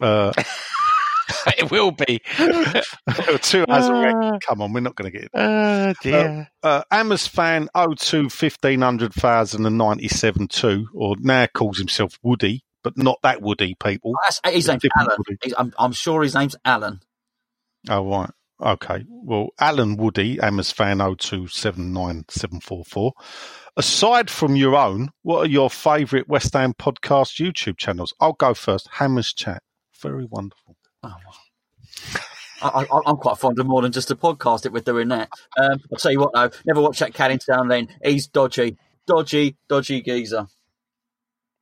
Uh, it will be. two hours already. Ah. Come on, we're not going to get it. Oh dear. Uh, Amos fan 02 1500,097 2, or now calls himself Woody, but not that Woody, people. Oh, that's, his name's Alan. He's- I'm, I'm sure his name's Alan. Oh, right. Okay. Well, Alan Woody, Amos fan 0279744. Aside from your own, what are your favourite West Ham podcast YouTube channels? I'll go first. Hammers Chat. Very wonderful. I, I, I'm quite fond of more than just a podcast if we're doing that. Um, I'll tell you what, though, never watch that Canning Town Len. He's dodgy. Dodgy, dodgy geezer.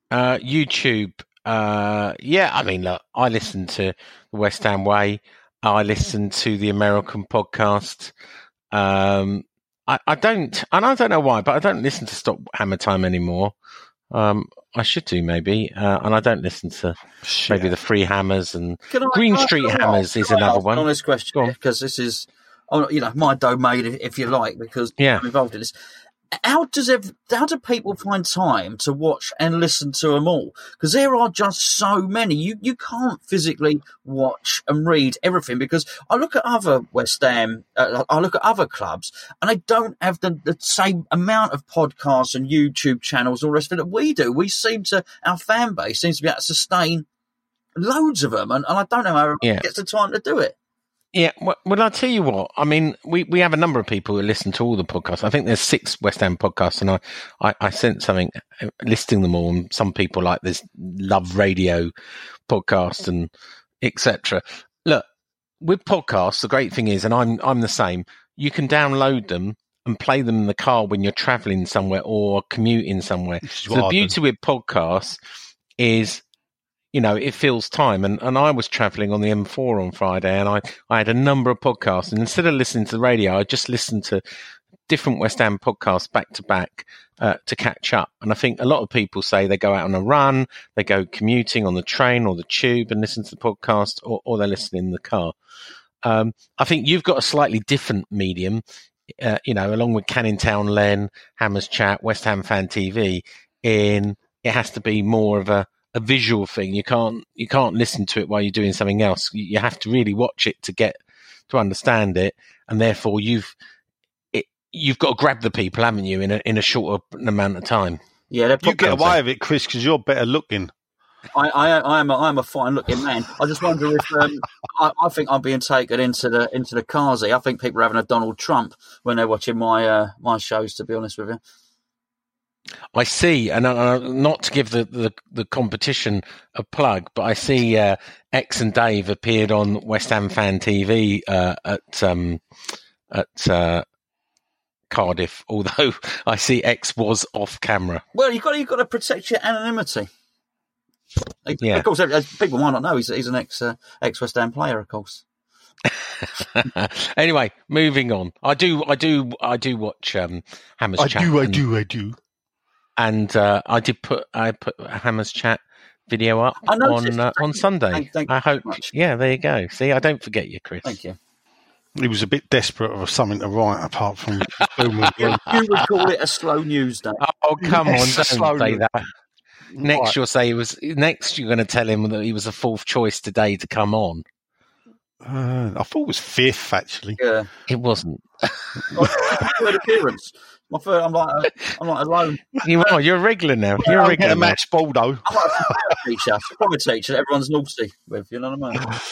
Uh, YouTube. Uh, yeah, I mean, look, I listen to the West Ham Way. I listen to the American podcast. Um, I, I don't, and I don't know why, but I don't listen to Stop Hammer Time anymore. Um, I should do maybe, uh, and I don't listen to maybe the Free Hammers and Green Street I- Hammers is I another one. Honest question, because this is, oh, you know, my domain, if- if you like, because Yeah. I'm involved in this. How does ev- how do people find time to watch and listen to them all? Because there are just so many. You you can't physically watch and read everything. Because I look at other West Ham, uh, I look at other clubs, and they don't have the, the same amount of podcasts and YouTube channels, all the rest of it that we do. We seem to our fan base seems to be able to sustain loads of them, and, and I don't know how Yeah. gets the time to do it. Yeah, well, I'll tell you what. I mean, we, we have a number of people who listen to all the podcasts. I think there's six West Ham podcasts, and I, I, I sent something uh, listing them all. And some people like this Love Radio podcast and etc. Look, with podcasts, the great thing is, and I'm I'm the same. You can download them and play them in the car when you're traveling somewhere or commuting somewhere. So the beauty with podcasts is you know, it fills time. And, and I was traveling on the M4 on Friday and I, I had a number of podcasts. And instead of listening to the radio, I just listened to different West Ham podcasts back to back uh, to catch up. And I think a lot of people say they go out on a run, they go commuting on the train or the tube and listen to the podcast, or, or they listen in the car. Um, I think you've got a slightly different medium, uh, you know, along with Canning Town Len, Hammers Chat, West Ham Fan TV. In it has to be more of a a visual thing. You can't you can't listen to it while you're doing something else. You, you have to really watch it to get to understand it, and therefore you've it, you've got to grab the people, haven't you, in a in a shorter amount of time. Yeah, they're You get away with it, Chris, because you're better looking. I, I, I am, a, I am a fine-looking man. I just wonder if um, I, I think I'm being taken into the into the carzy. I think people are having a Donald Trump when they're watching my uh, my shows. To be honest with you, I see, and uh, not to give the, the, the competition a plug, but I see uh, X and Dave appeared on West Ham Fan TV uh, at um, at uh, Cardiff. Although I see X was off camera. well, you've got you've got to protect your anonymity. Yeah. Of course, uh, people might not know he's, he's an ex uh, ex West Ham player. Of course, anyway, moving on. I do, I do, I do watch um, Hammers I Chat. do, I and- do, I do. And uh, I did put I put Hammers Chat video up on uh, on you. Sunday. Thank- thank I hope. much. Yeah, there you go. See, I don't forget you, Chris. thank you. He was a bit desperate of something to write apart from film with You, you would call it a slow news day. Oh come on! Yes, Don't slowly. say that. Next, Right. you'll say he was. Next, you're going to tell him that he was a fourth choice today to come on. Uh, I thought it was fifth, actually. Yeah, It wasn't. my third appearance. My third. I'm like uh, I'm like alone. You are. You're a regular now. You're a I'll regular. get a match ball, though. I'm like a teacher, proper teacher. that Everyone's naughty with. You know what I mean?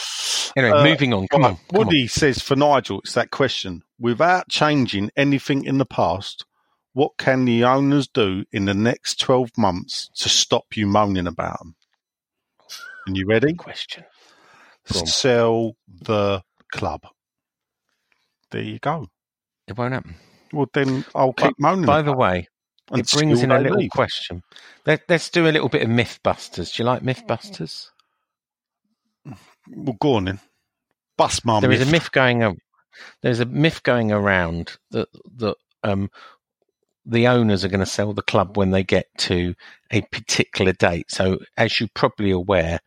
Anyway, Uh, moving on. Come Right, on. Come on. Woody says for Nigel, it's that question. Without changing anything in the past, what can the owners do in the next 12 months to stop you moaning about them? And you ready? Question. Go. Sell the club. There you go. It won't happen. Well, then I'll keep moaning. By about the way, it it brings in a little leave. question. Let, let's do a little bit of MythBusters. Do you like MythBusters? Well, go on then. Bust my There is myth. a myth going. a- There's a myth going around that that um, the owners are going to sell the club when they get to a particular date. So, as you're probably aware,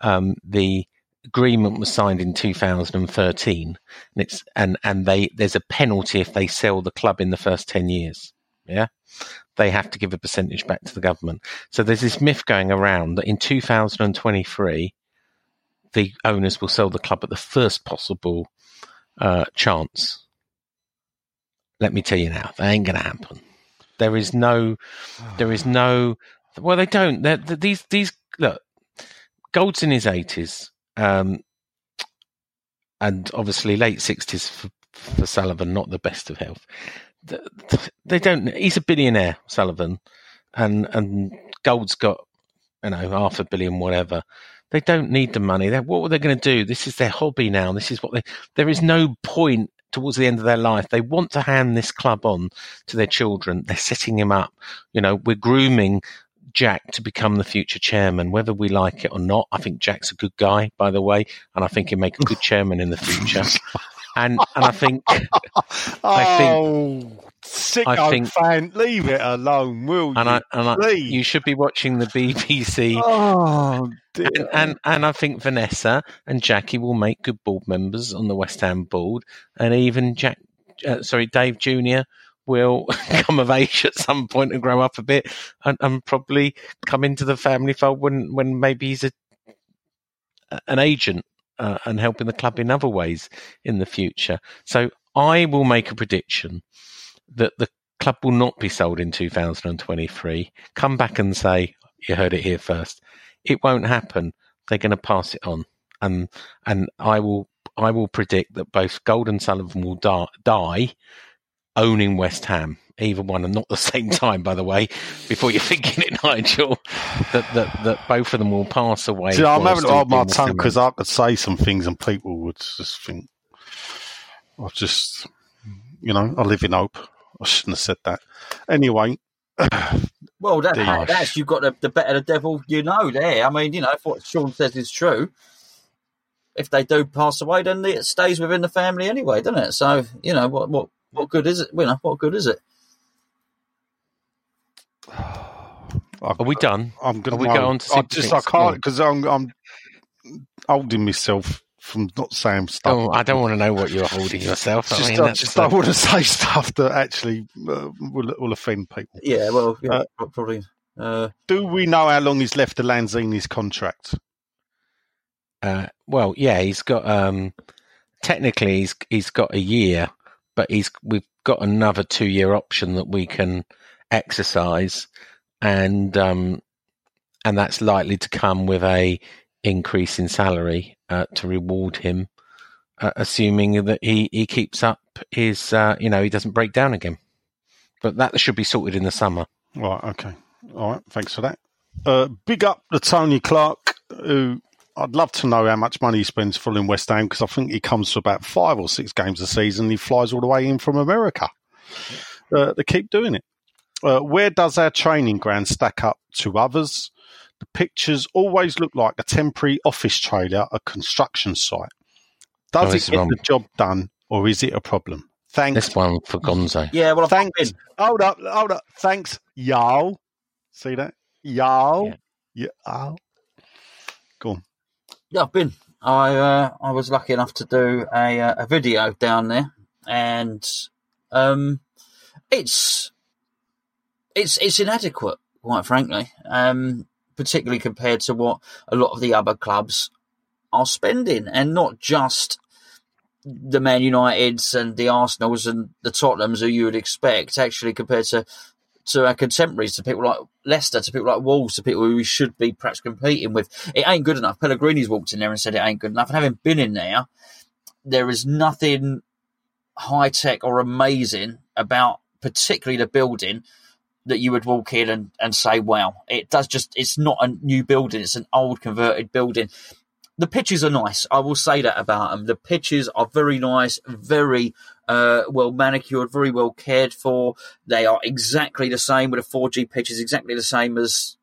um, the agreement was signed in 2013, and it's and and they there's a penalty if they sell the club in the first 10 years. Yeah, they have to give a percentage back to the government. So there's this myth going around that in 2023 the owners will sell the club at the first possible uh, chance. Let me tell you now, that ain't going to happen. There is no, there is no. Well, they don't. They're, they these these look. Gold's in his eighties, um, and obviously late sixties for, for Sullivan. Not the best of health. Th- th- They don't. He's a billionaire, Sullivan, and and Gold's got you know half a billion, whatever. They don't need the money. They're, what were they going to do? This is their hobby now. This is what they. There is no point towards the end of their life. They want to hand this club on to their children. They're setting him up. You know, we're grooming Jack to become the future chairman, whether we like it or not. I think Jack's a good guy, by the way, and I think he'll make a good chairman in the future. and and I think I think oh, sicko I think- fan, leave it alone, will and you? I and I, you should be watching the BBC. oh, dear. And, and and I think Vanessa and Jackie will make good board members on the West Ham board, and even Jack, uh, sorry, Dave Junior will come of age at some point and grow up a bit, and, and probably come into the family fold when when maybe he's a an agent uh, and helping the club in other ways in the future. So I will make a prediction that the club will not be sold in 2023. Come back and say you heard it here first. It won't happen. They're going to pass it on, and and I will I will predict that both Gold and Sullivan will die, die owning West Ham. Either one, and not the same time, by the way. Before you're thinking it, Nigel, that that, that both of them will pass away. See, I'm while having to hold my tongue because I could say some things and people would just think, I just, you know, I live in hope. I shouldn't have said that. Anyway, Well, that, Harsh. that's you've got the, the better the devil you know there. I mean, you know, if what Sean says is true, if they do pass away, then it stays within the family anyway, doesn't it? So, you know, what what what good is it? You know, what good is it? Are we done? I'm going Are we go on to I just, I can't because I'm, I'm holding myself from not saying stuff. Oh, I don't want to know what you're holding yourself. I just, mean, I that's just the- don't want to say stuff that actually uh, will, will offend people. Yeah, well, yeah, Uh, probably. Uh, Do we know how long he's left of Lanzini's contract? Uh, well, yeah, he's got um, technically he's he's got a year, but he's we've got another two year option that we can exercise, and um, and that's likely to come with a increase in salary uh, to reward him, uh, assuming that he he keeps up his uh, you know he doesn't break down again. But that should be sorted in the summer. Right, okay. All right, thanks for that. Uh, big up to Tony Clark, who I'd love to know how much money he spends following West Ham because I think he comes to about five or six games a season. He flies all the way in from America. Uh, they keep doing it. Uh, where does our training ground stack up to others? The pictures always look like a temporary office trailer, a construction site. Does No, it get wrong. the job done, or is it a problem? Thanks. This one for Gonzo. yeah, well, I've Thanks. Hold up, hold up. Thanks, y'all. See that? Y'all. Yeah. Y'all. Yeah, I've been. I uh, I was lucky enough to do a uh, a video down there, and um, it's it's it's inadequate, quite frankly. Um, particularly compared to what a lot of the other clubs are spending, and not just the Man Uniteds and the Arsenals and the Tottenhams who you would expect. Actually, compared to to our contemporaries, to people like Leicester, to people like Wolves, to people who we should be perhaps competing with. It ain't good enough. Pellegrini's walked in there and said it ain't good enough. And having been in there, there is nothing high tech or amazing about particularly the building that you would walk in and, and say, wow, it does just, it's not a new building, it's an old converted building. The pitches are nice. I will say that about them. The pitches are very nice, very uh, well manicured, very well cared for. They are exactly the same with the 4G pitches, exactly the same as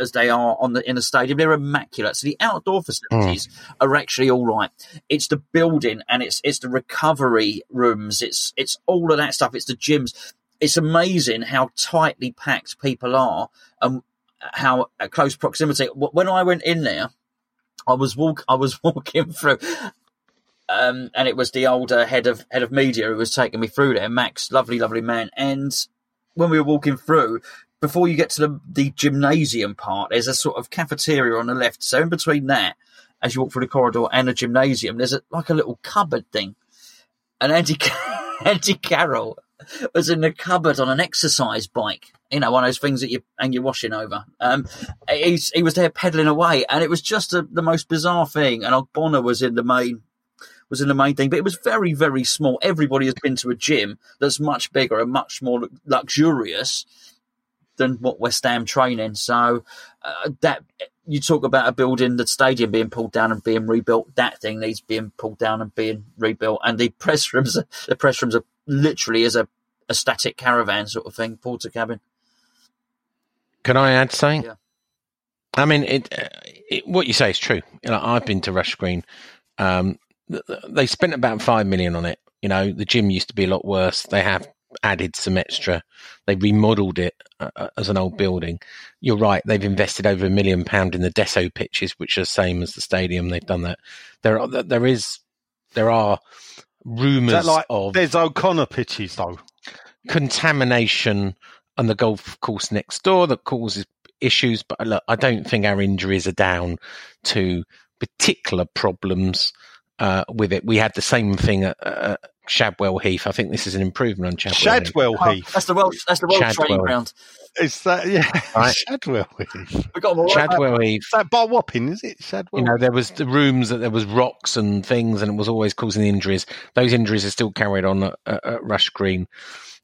as they are on the in the stadium. They're immaculate. So the outdoor facilities are actually all right. It's the building and it's it's the recovery rooms. It's it's all of that stuff. It's the gyms. It's amazing how tightly packed people are and how close proximity. When I went in there, I was walk I was walking through. Um, and it was the older head of head of media who was taking me through there, Max, lovely, lovely man. And when we were walking through, before you get to the, the gymnasium part, there's a sort of cafeteria on the left. So in between that, as you walk through the corridor and the gymnasium, there's a, like a little cupboard thing. And Andy Andy Carroll was in the cupboard on an exercise bike. You know, one of those things that you hang your washing over. Um, he's, he was there pedaling away, and it was just a, the most bizarre thing. And Ogbonna was in the main was in the main thing, but it was very, very small. Everybody has been to a gym that's much bigger and much more luxurious than what West Ham training. So uh, that you talk about a building, the stadium being pulled down and being rebuilt. That thing needs being pulled down and being rebuilt. And the press rooms, the press rooms are literally as a, a static caravan sort of thing, porter cabin. Can I add something? Yeah. I mean, it, uh, it, what you say is true. You know, I've been to Rush Green. Um, th- th- they spent about five million on it. You know, the gym used to be a lot worse. They have added some extra. They remodeled it uh, uh, as an old building. You're right. They've invested over a million pound in the Desso pitches, which are the same as the stadium. They've done that. There are there is there are rumours like of there's O'Connor pitches though? Contamination on the golf course next door that causes issues. But look, I don't think our injuries are down to particular problems uh, with it. We had the same thing at, at Shadwell Heath. I think this is an improvement on Shadwell. Shadwell Oh, Heath. that's the Welsh. That's the Welsh training Shadwell. ground. Is that yeah? Right. Shadwell Heath. We got them all right. Shadwell Heath. Is that Bar Wapping? Is it Shadwell? You know, there was the rooms that there was rocks and things, and it was always causing injuries. Those injuries are still carried on at, at, at Rush Green.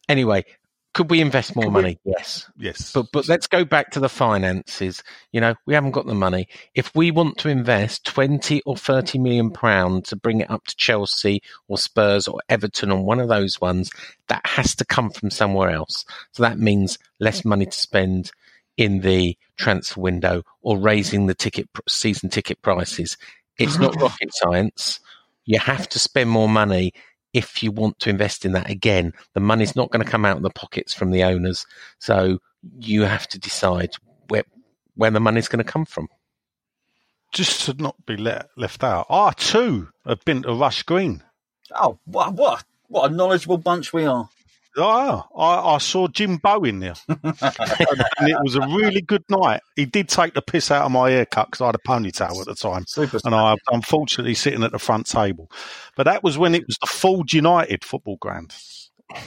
Anyway, could we invest more Could we- money? Yes. yes. But but let's go back to the finances. You know, we haven't got the money. If we want to invest twenty or thirty million pounds to bring it up to Chelsea or Spurs or Everton on one of those ones, that has to come from somewhere else. So that means less money to spend in the transfer window or raising the ticket season ticket prices. It's not rocket science. You have to spend more money if you want to invest in that again. The money's not going to come out of the pockets from the owners. So you have to decide where where the money's going to come from. just to not be let, left out. I too have been to Rush Green. Oh, what, what, what a knowledgeable bunch we are. Oh, I, I saw Jim Bowen there, and it was a really good night. He did take the piss out of my haircut because I had a ponytail at the time, Super. and I unfortunately sitting at the front table. But that was when it was the Ford United football ground.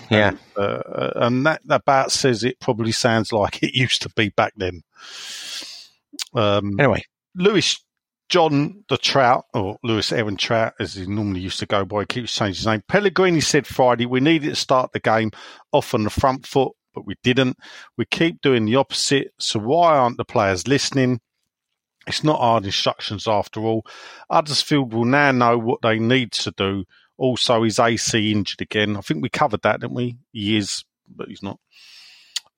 Yeah. uh, and that about says it probably sounds like it used to be back then. Um, Anyway, Lewis John the Trout, or Lewis Aaron Trout, as he normally used to go by, keeps changing his name. Pellegrini said Friday we needed to start the game off on the front foot, but we didn't. We keep doing the opposite. So why aren't the players listening? It's not hard instructions after all. Huddersfield will now know what they need to do. Also, is AC injured again? I think we covered that, didn't we? He is, but he's not.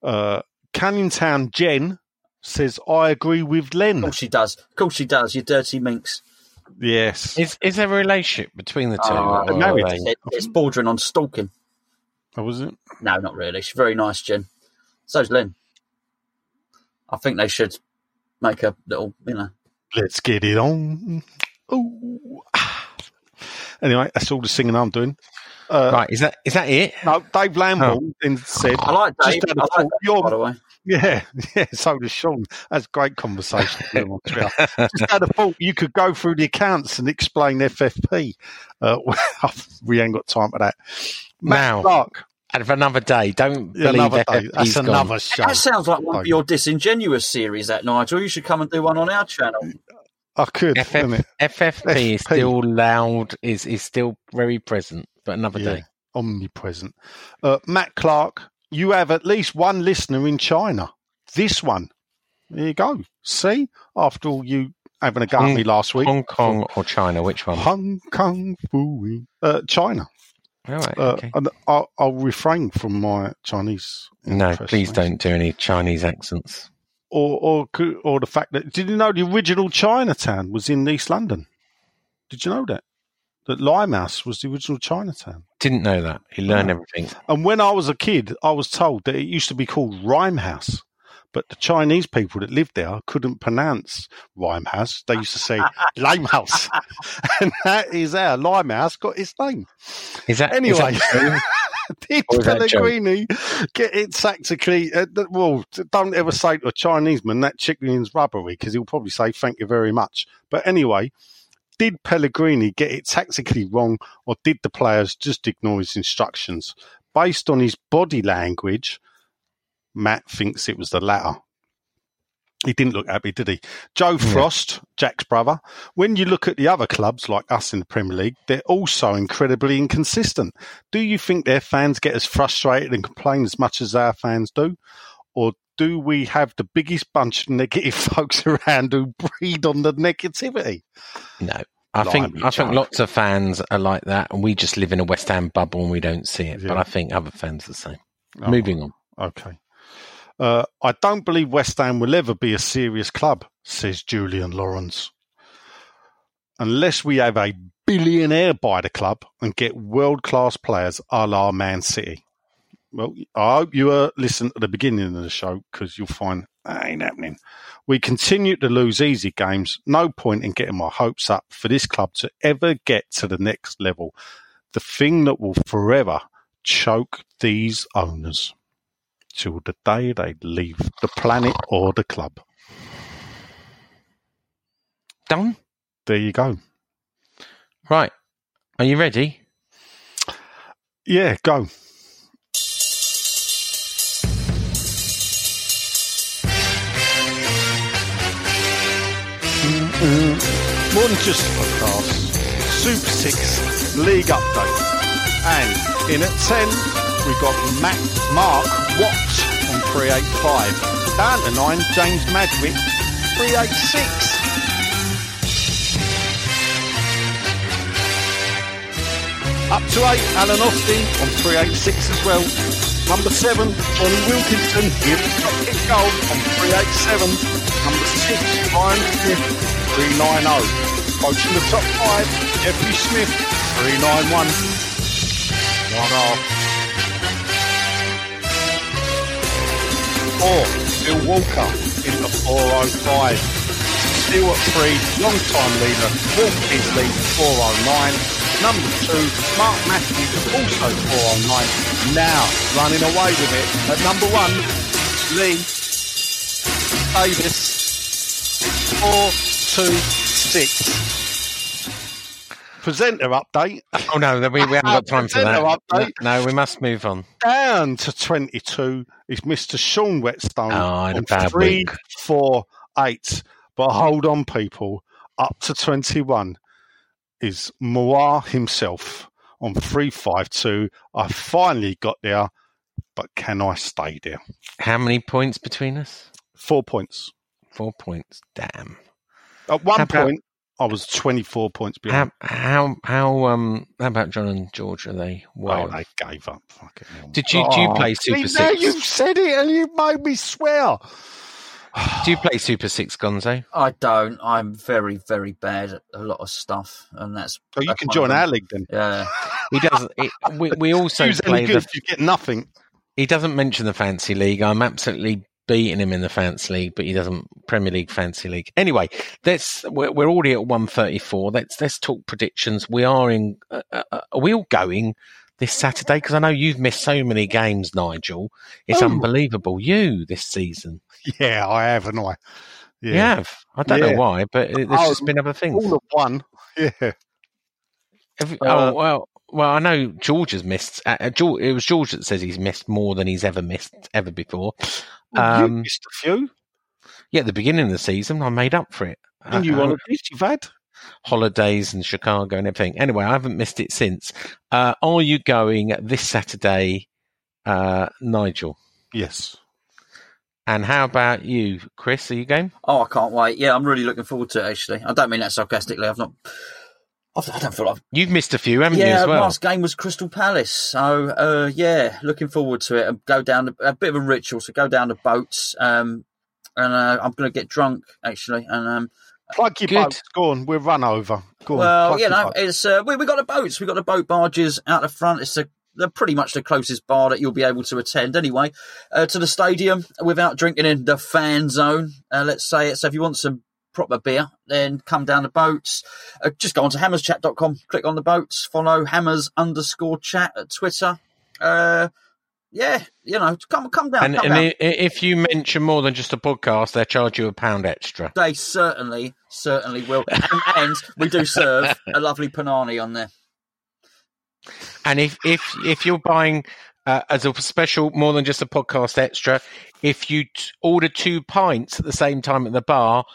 Uh, Canning Town Jen says, I agree with Len. Of course she does. Of course she does. You dirty minx. Yes. is is there a relationship between the two? Oh, or married. are they- It, it's bordering on stalking. Oh, was it? No, not really. She's very nice, Jen. So's Lynn. I think they should make a little, you know. Let's get it on. Ooh. Anyway, that's all the singing I'm doing. Uh, right, is that is that it? No, Dave Lamble then said, I like Dave. had a I like thought, Dave, by the way. Yeah, yeah, so does Sean. That's great conversation. with him on Twitter. Just had a thought you could go through the accounts and explain FFP. Uh, we ain't got time for that. Matt Now, Clark, And for another day, don't yeah, believe another day. That's gone. another show. That sounds like one of your disingenuous series, that Nigel. You should come and do one on our channel. I could, FF, it? FFP is still loud, is is still very present, but another Yeah, day. omnipresent. Uh, Matt Clark, you have at least one listener in China. This one. There you go. See? After all you having a go at me last week. Hong Kong or China? Which one? Hong Kong Phooey. Uh, China. All right, Uh, okay. and I'll, I'll refrain from my Chinese. No, please don't do any Chinese accents. Or, or, or the fact that, did you know the original Chinatown was in East London? Did you know that? That Limehouse was the original Chinatown. Didn't know that. He learned everything. And when I was a kid, I was told that it used to be called Rhymehouse. But the Chinese people that lived there couldn't pronounce Rhymehouse. They used to say Limehouse. and that is how Limehouse got its name. Is that Anyway, that true? did Or is that joke? Pellegrini get it tactically? Uh, well, don't ever say to a Chinese man that chicken chicken's rubbery because he'll probably say thank you very much. But anyway, did Pellegrini get it tactically wrong or did the players just ignore his instructions? Based on his body language, Matt thinks it was the latter. He didn't look happy, did he? Joe Frost, Jack's brother. When you look at the other clubs like us in the Premier League, they're also incredibly inconsistent. Do you think their fans get as frustrated and complain as much as our fans do? Or do we have the biggest bunch of negative folks around who breed on the negativity? No. I Blimey, think I think lots of fans are like that, and we just live in a West Ham bubble and we don't see it. But I think other fans are the same. Oh. Moving on. Okay. Uh, I don't believe West Ham will ever be a serious club, says Julian Lawrence. Unless we have a billionaire buy the club and get world class players a la Man City? Well, I hope you uh, listen at the beginning of the show because you'll find that ain't happening. We continue to lose easy games. No point in getting my hopes up for this club to ever get to the next level. The thing that will forever choke these owners till the day they leave the planet or the club. Done? There you go. Right. Are you ready? Yeah, go. Mm, More than just a podcast. Super 6 League Update. And in at 10, we've got Mac, Mark Watt on 385. Down to 9, James Madwick, 386. Up to 8, Alan Austin on 386 as well. Number 7, Johnny Wilkinson, here to top kick goal on 387. Number 6, Ryan Smith, 390. Approaching the top 5, Jeffrey Smith, 391. One off. 4, Bill Walker in the 405. Still at 3, long time leader, Paul Beasley, 409. Number 2, Mark Matthews, also 409. Now, running away with it at number 1, Lee Davis, 426. Presenter update. Oh no, we, we haven't got time for that. Update. No, we must move on. Down to 22 is Mr. Sean Whetstone Oh, I had a on three, week. four, eight. But hold on, people. Up to 21 is Moir himself on 352. I finally got there, but can I stay there? How many points between us? Four points. Four points. Damn. At one How about- point, I was 24 points behind. How how how um how about John and George? Are they well? oh, they gave up. Fucking hell. Did you do you Oh, play see, Super now Six? you've said it and you made me swear. Do you play Super Six, Gonzo? I don't. I'm very, very bad at a lot of stuff, and that's. Oh, you can join our them. league then. Yeah. He doesn't. It, we, we also Who's play good the. if you get nothing? He doesn't mention the fancy league. I'm absolutely beating him in the fancy league, but he doesn't Premier League fancy league. Anyway, let's. We're, we're already at 134. Let's let's talk predictions. We are in. Uh, uh, are we all going this Saturday? Because I know you've missed so many games, Nigel. It's Oh. unbelievable. You this season. Yeah, I have, and I. You have. I don't Yeah. know why, but there's Oh, just been other things. All of one. Yeah. Have Uh, oh well, well I know George has missed. Uh, uh, George, it was George that says he's missed more than he's ever missed ever before. You Um, missed a few. yeah, at the beginning of the season, I made up for it. And you Uh, holidays you've had? holidays and Chicago and everything. Anyway, I haven't missed it since. Uh, are you going this Saturday, uh, Nigel? Yes. And how about you, Chris? Are you going? Oh, I can't wait. Yeah, I'm really looking forward to it. Actually, I don't mean that sarcastically. I've not. I've, I don't feel like. You've missed a few, haven't you, Yeah, well? last game was Crystal Palace, so uh, yeah, looking forward to it. And go down the, a bit of a ritual. So go down the boats, um, and uh, I'm going to get drunk actually, and um, Plug your Good. boats. Go on. we're run over. Go on. well, plug you know, boat. it's uh, we we got the boats, we got the boat barges out the front. It's a, they're pretty much the closest bar that you'll be able to attend anyway uh, to the stadium without drinking in the fan zone. Uh, let's say it. So if you want some proper beer, then come down the boats. Uh, just go on to hammerschat.com, click on the boats, follow hammers underscore chat at Twitter. Uh, yeah, you know, come come down. and come and down. if you mention more than just a podcast, they charge you a pound extra. They certainly, certainly will. And, and we do serve a lovely panani on there. And if if if you're buying uh, as a special, more than just a podcast extra, if you t- order two pints at the same time at the bar,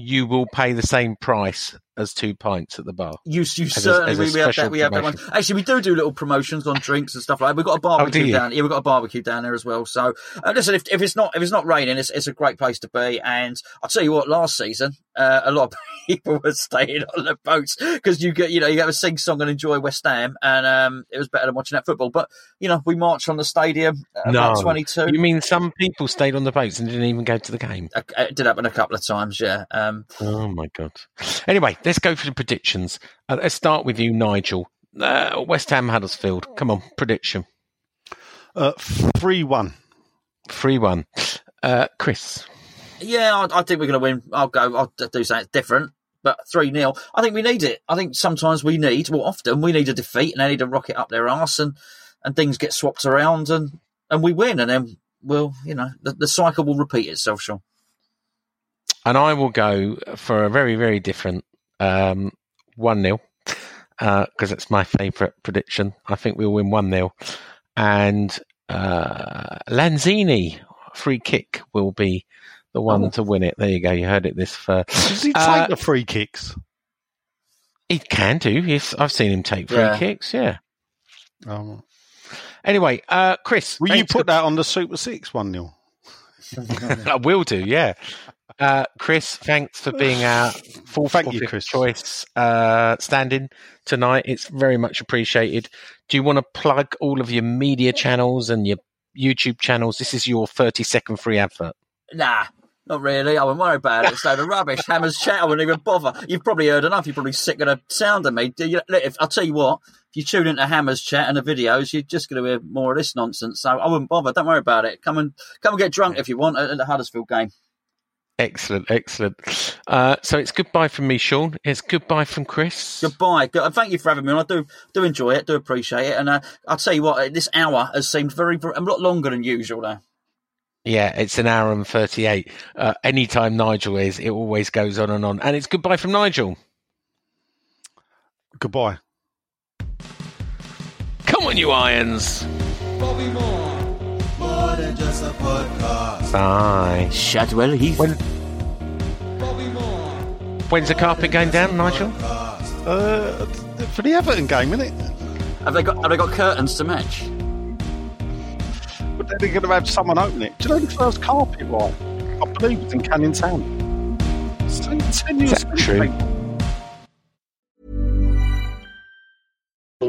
you will pay the same price as two pints at the bar. You, you As a- certainly as a we, have that. We have that one. Actually, we do do little promotions on drinks and stuff like. that. We've got a do barbecue you? down. Yeah, we've got a barbecue down there as well. So uh, listen, if, if it's not if it's not raining, it's, it's a great place to be. And I'll tell you what, last season, uh, a lot of people were staying on the boats because you get, you know, you have a sing song and enjoy West Ham, and um, it was better than watching that football. But you know, we marched on the stadium at no, about twenty-two. You mean some people stayed on the boats and didn't even go to the game? It did happen a couple of times, yeah. Um, oh my god. Anyway, let's go for the predictions. Uh, let's start with you, Nigel. Uh, West Ham Huddersfield. Come on, prediction. Uh, three one. Three one. Uh, Chris. Yeah, I, I think we're going to win. I'll go. I'll do something different, but three 0 I think we need it. I think sometimes we need, well, often we need a defeat, and they need to rocket up their arse, and and things get swapped around, and and we win, and then we'll, you know, the, the cycle will repeat itself, Sean. And I will go for a very, very different um, one 0 because uh, it's my favourite prediction. I think we'll win one 0 and uh, Lanzini free kick will be the one oh. to win it. There you go. You heard it this first. Does he take uh, the free kicks? He can do. Yes, I've seen him take free yeah. kicks. Yeah. Oh. Anyway, uh, Chris, will you put that on the Super Six one 0 I will do. Yeah. Uh, Chris, thanks for being our fourth Thank you, Chris. choice uh, standing tonight. It's very much appreciated. Do you want to plug all of your media channels and your YouTube channels? This is your 30 second free advert. Nah, not really. I wouldn't worry about it. It's a load of rubbish. Hammer's chat. I wouldn't even bother. You've probably heard enough. You're probably sick of the sound of me. You, if, I'll tell you what. If you tune into Hammer's chat and the videos, you're just going to hear more of this nonsense. So I wouldn't bother. Don't worry about it. Come and come and get drunk if you want at, at the Huddersfield game. Excellent, excellent. Uh, so it's goodbye from me, Sean. It's goodbye from Chris. Goodbye. Thank you for having me on. I do do enjoy it, do appreciate it. And uh, I'll tell you what, this hour has seemed very, very a lot longer than usual now. Yeah, it's an hour and 38. Uh, anytime Nigel is, it always goes on and on. And it's goodbye from Nigel. Goodbye. Come on, you irons. Bobby Moore. Than just a podcast. Bye. Chadwell Heath. When, when's the carpet going down, Nigel? Uh, for the Everton game, isn't it? Have they got Have they got curtains to match? But they're going to have someone open it. Do you know the first carpet right? I believe it's in Canning Town. ten years Is that true?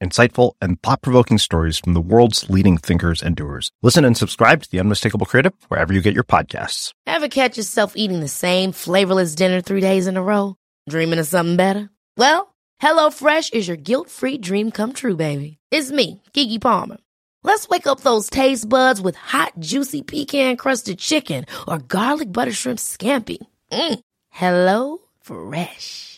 insightful, and thought provoking stories from the world's leading thinkers and doers. Listen and subscribe to The Unmistakable Creative wherever you get your podcasts. Ever catch yourself eating the same flavorless dinner three days in a row? Dreaming of something better? Well, HelloFresh is your guilt free dream come true, baby. It's me, Keke Palmer. Let's wake up those taste buds with hot, juicy pecan crusted chicken or garlic butter shrimp scampi. Mm. Hello Fresh.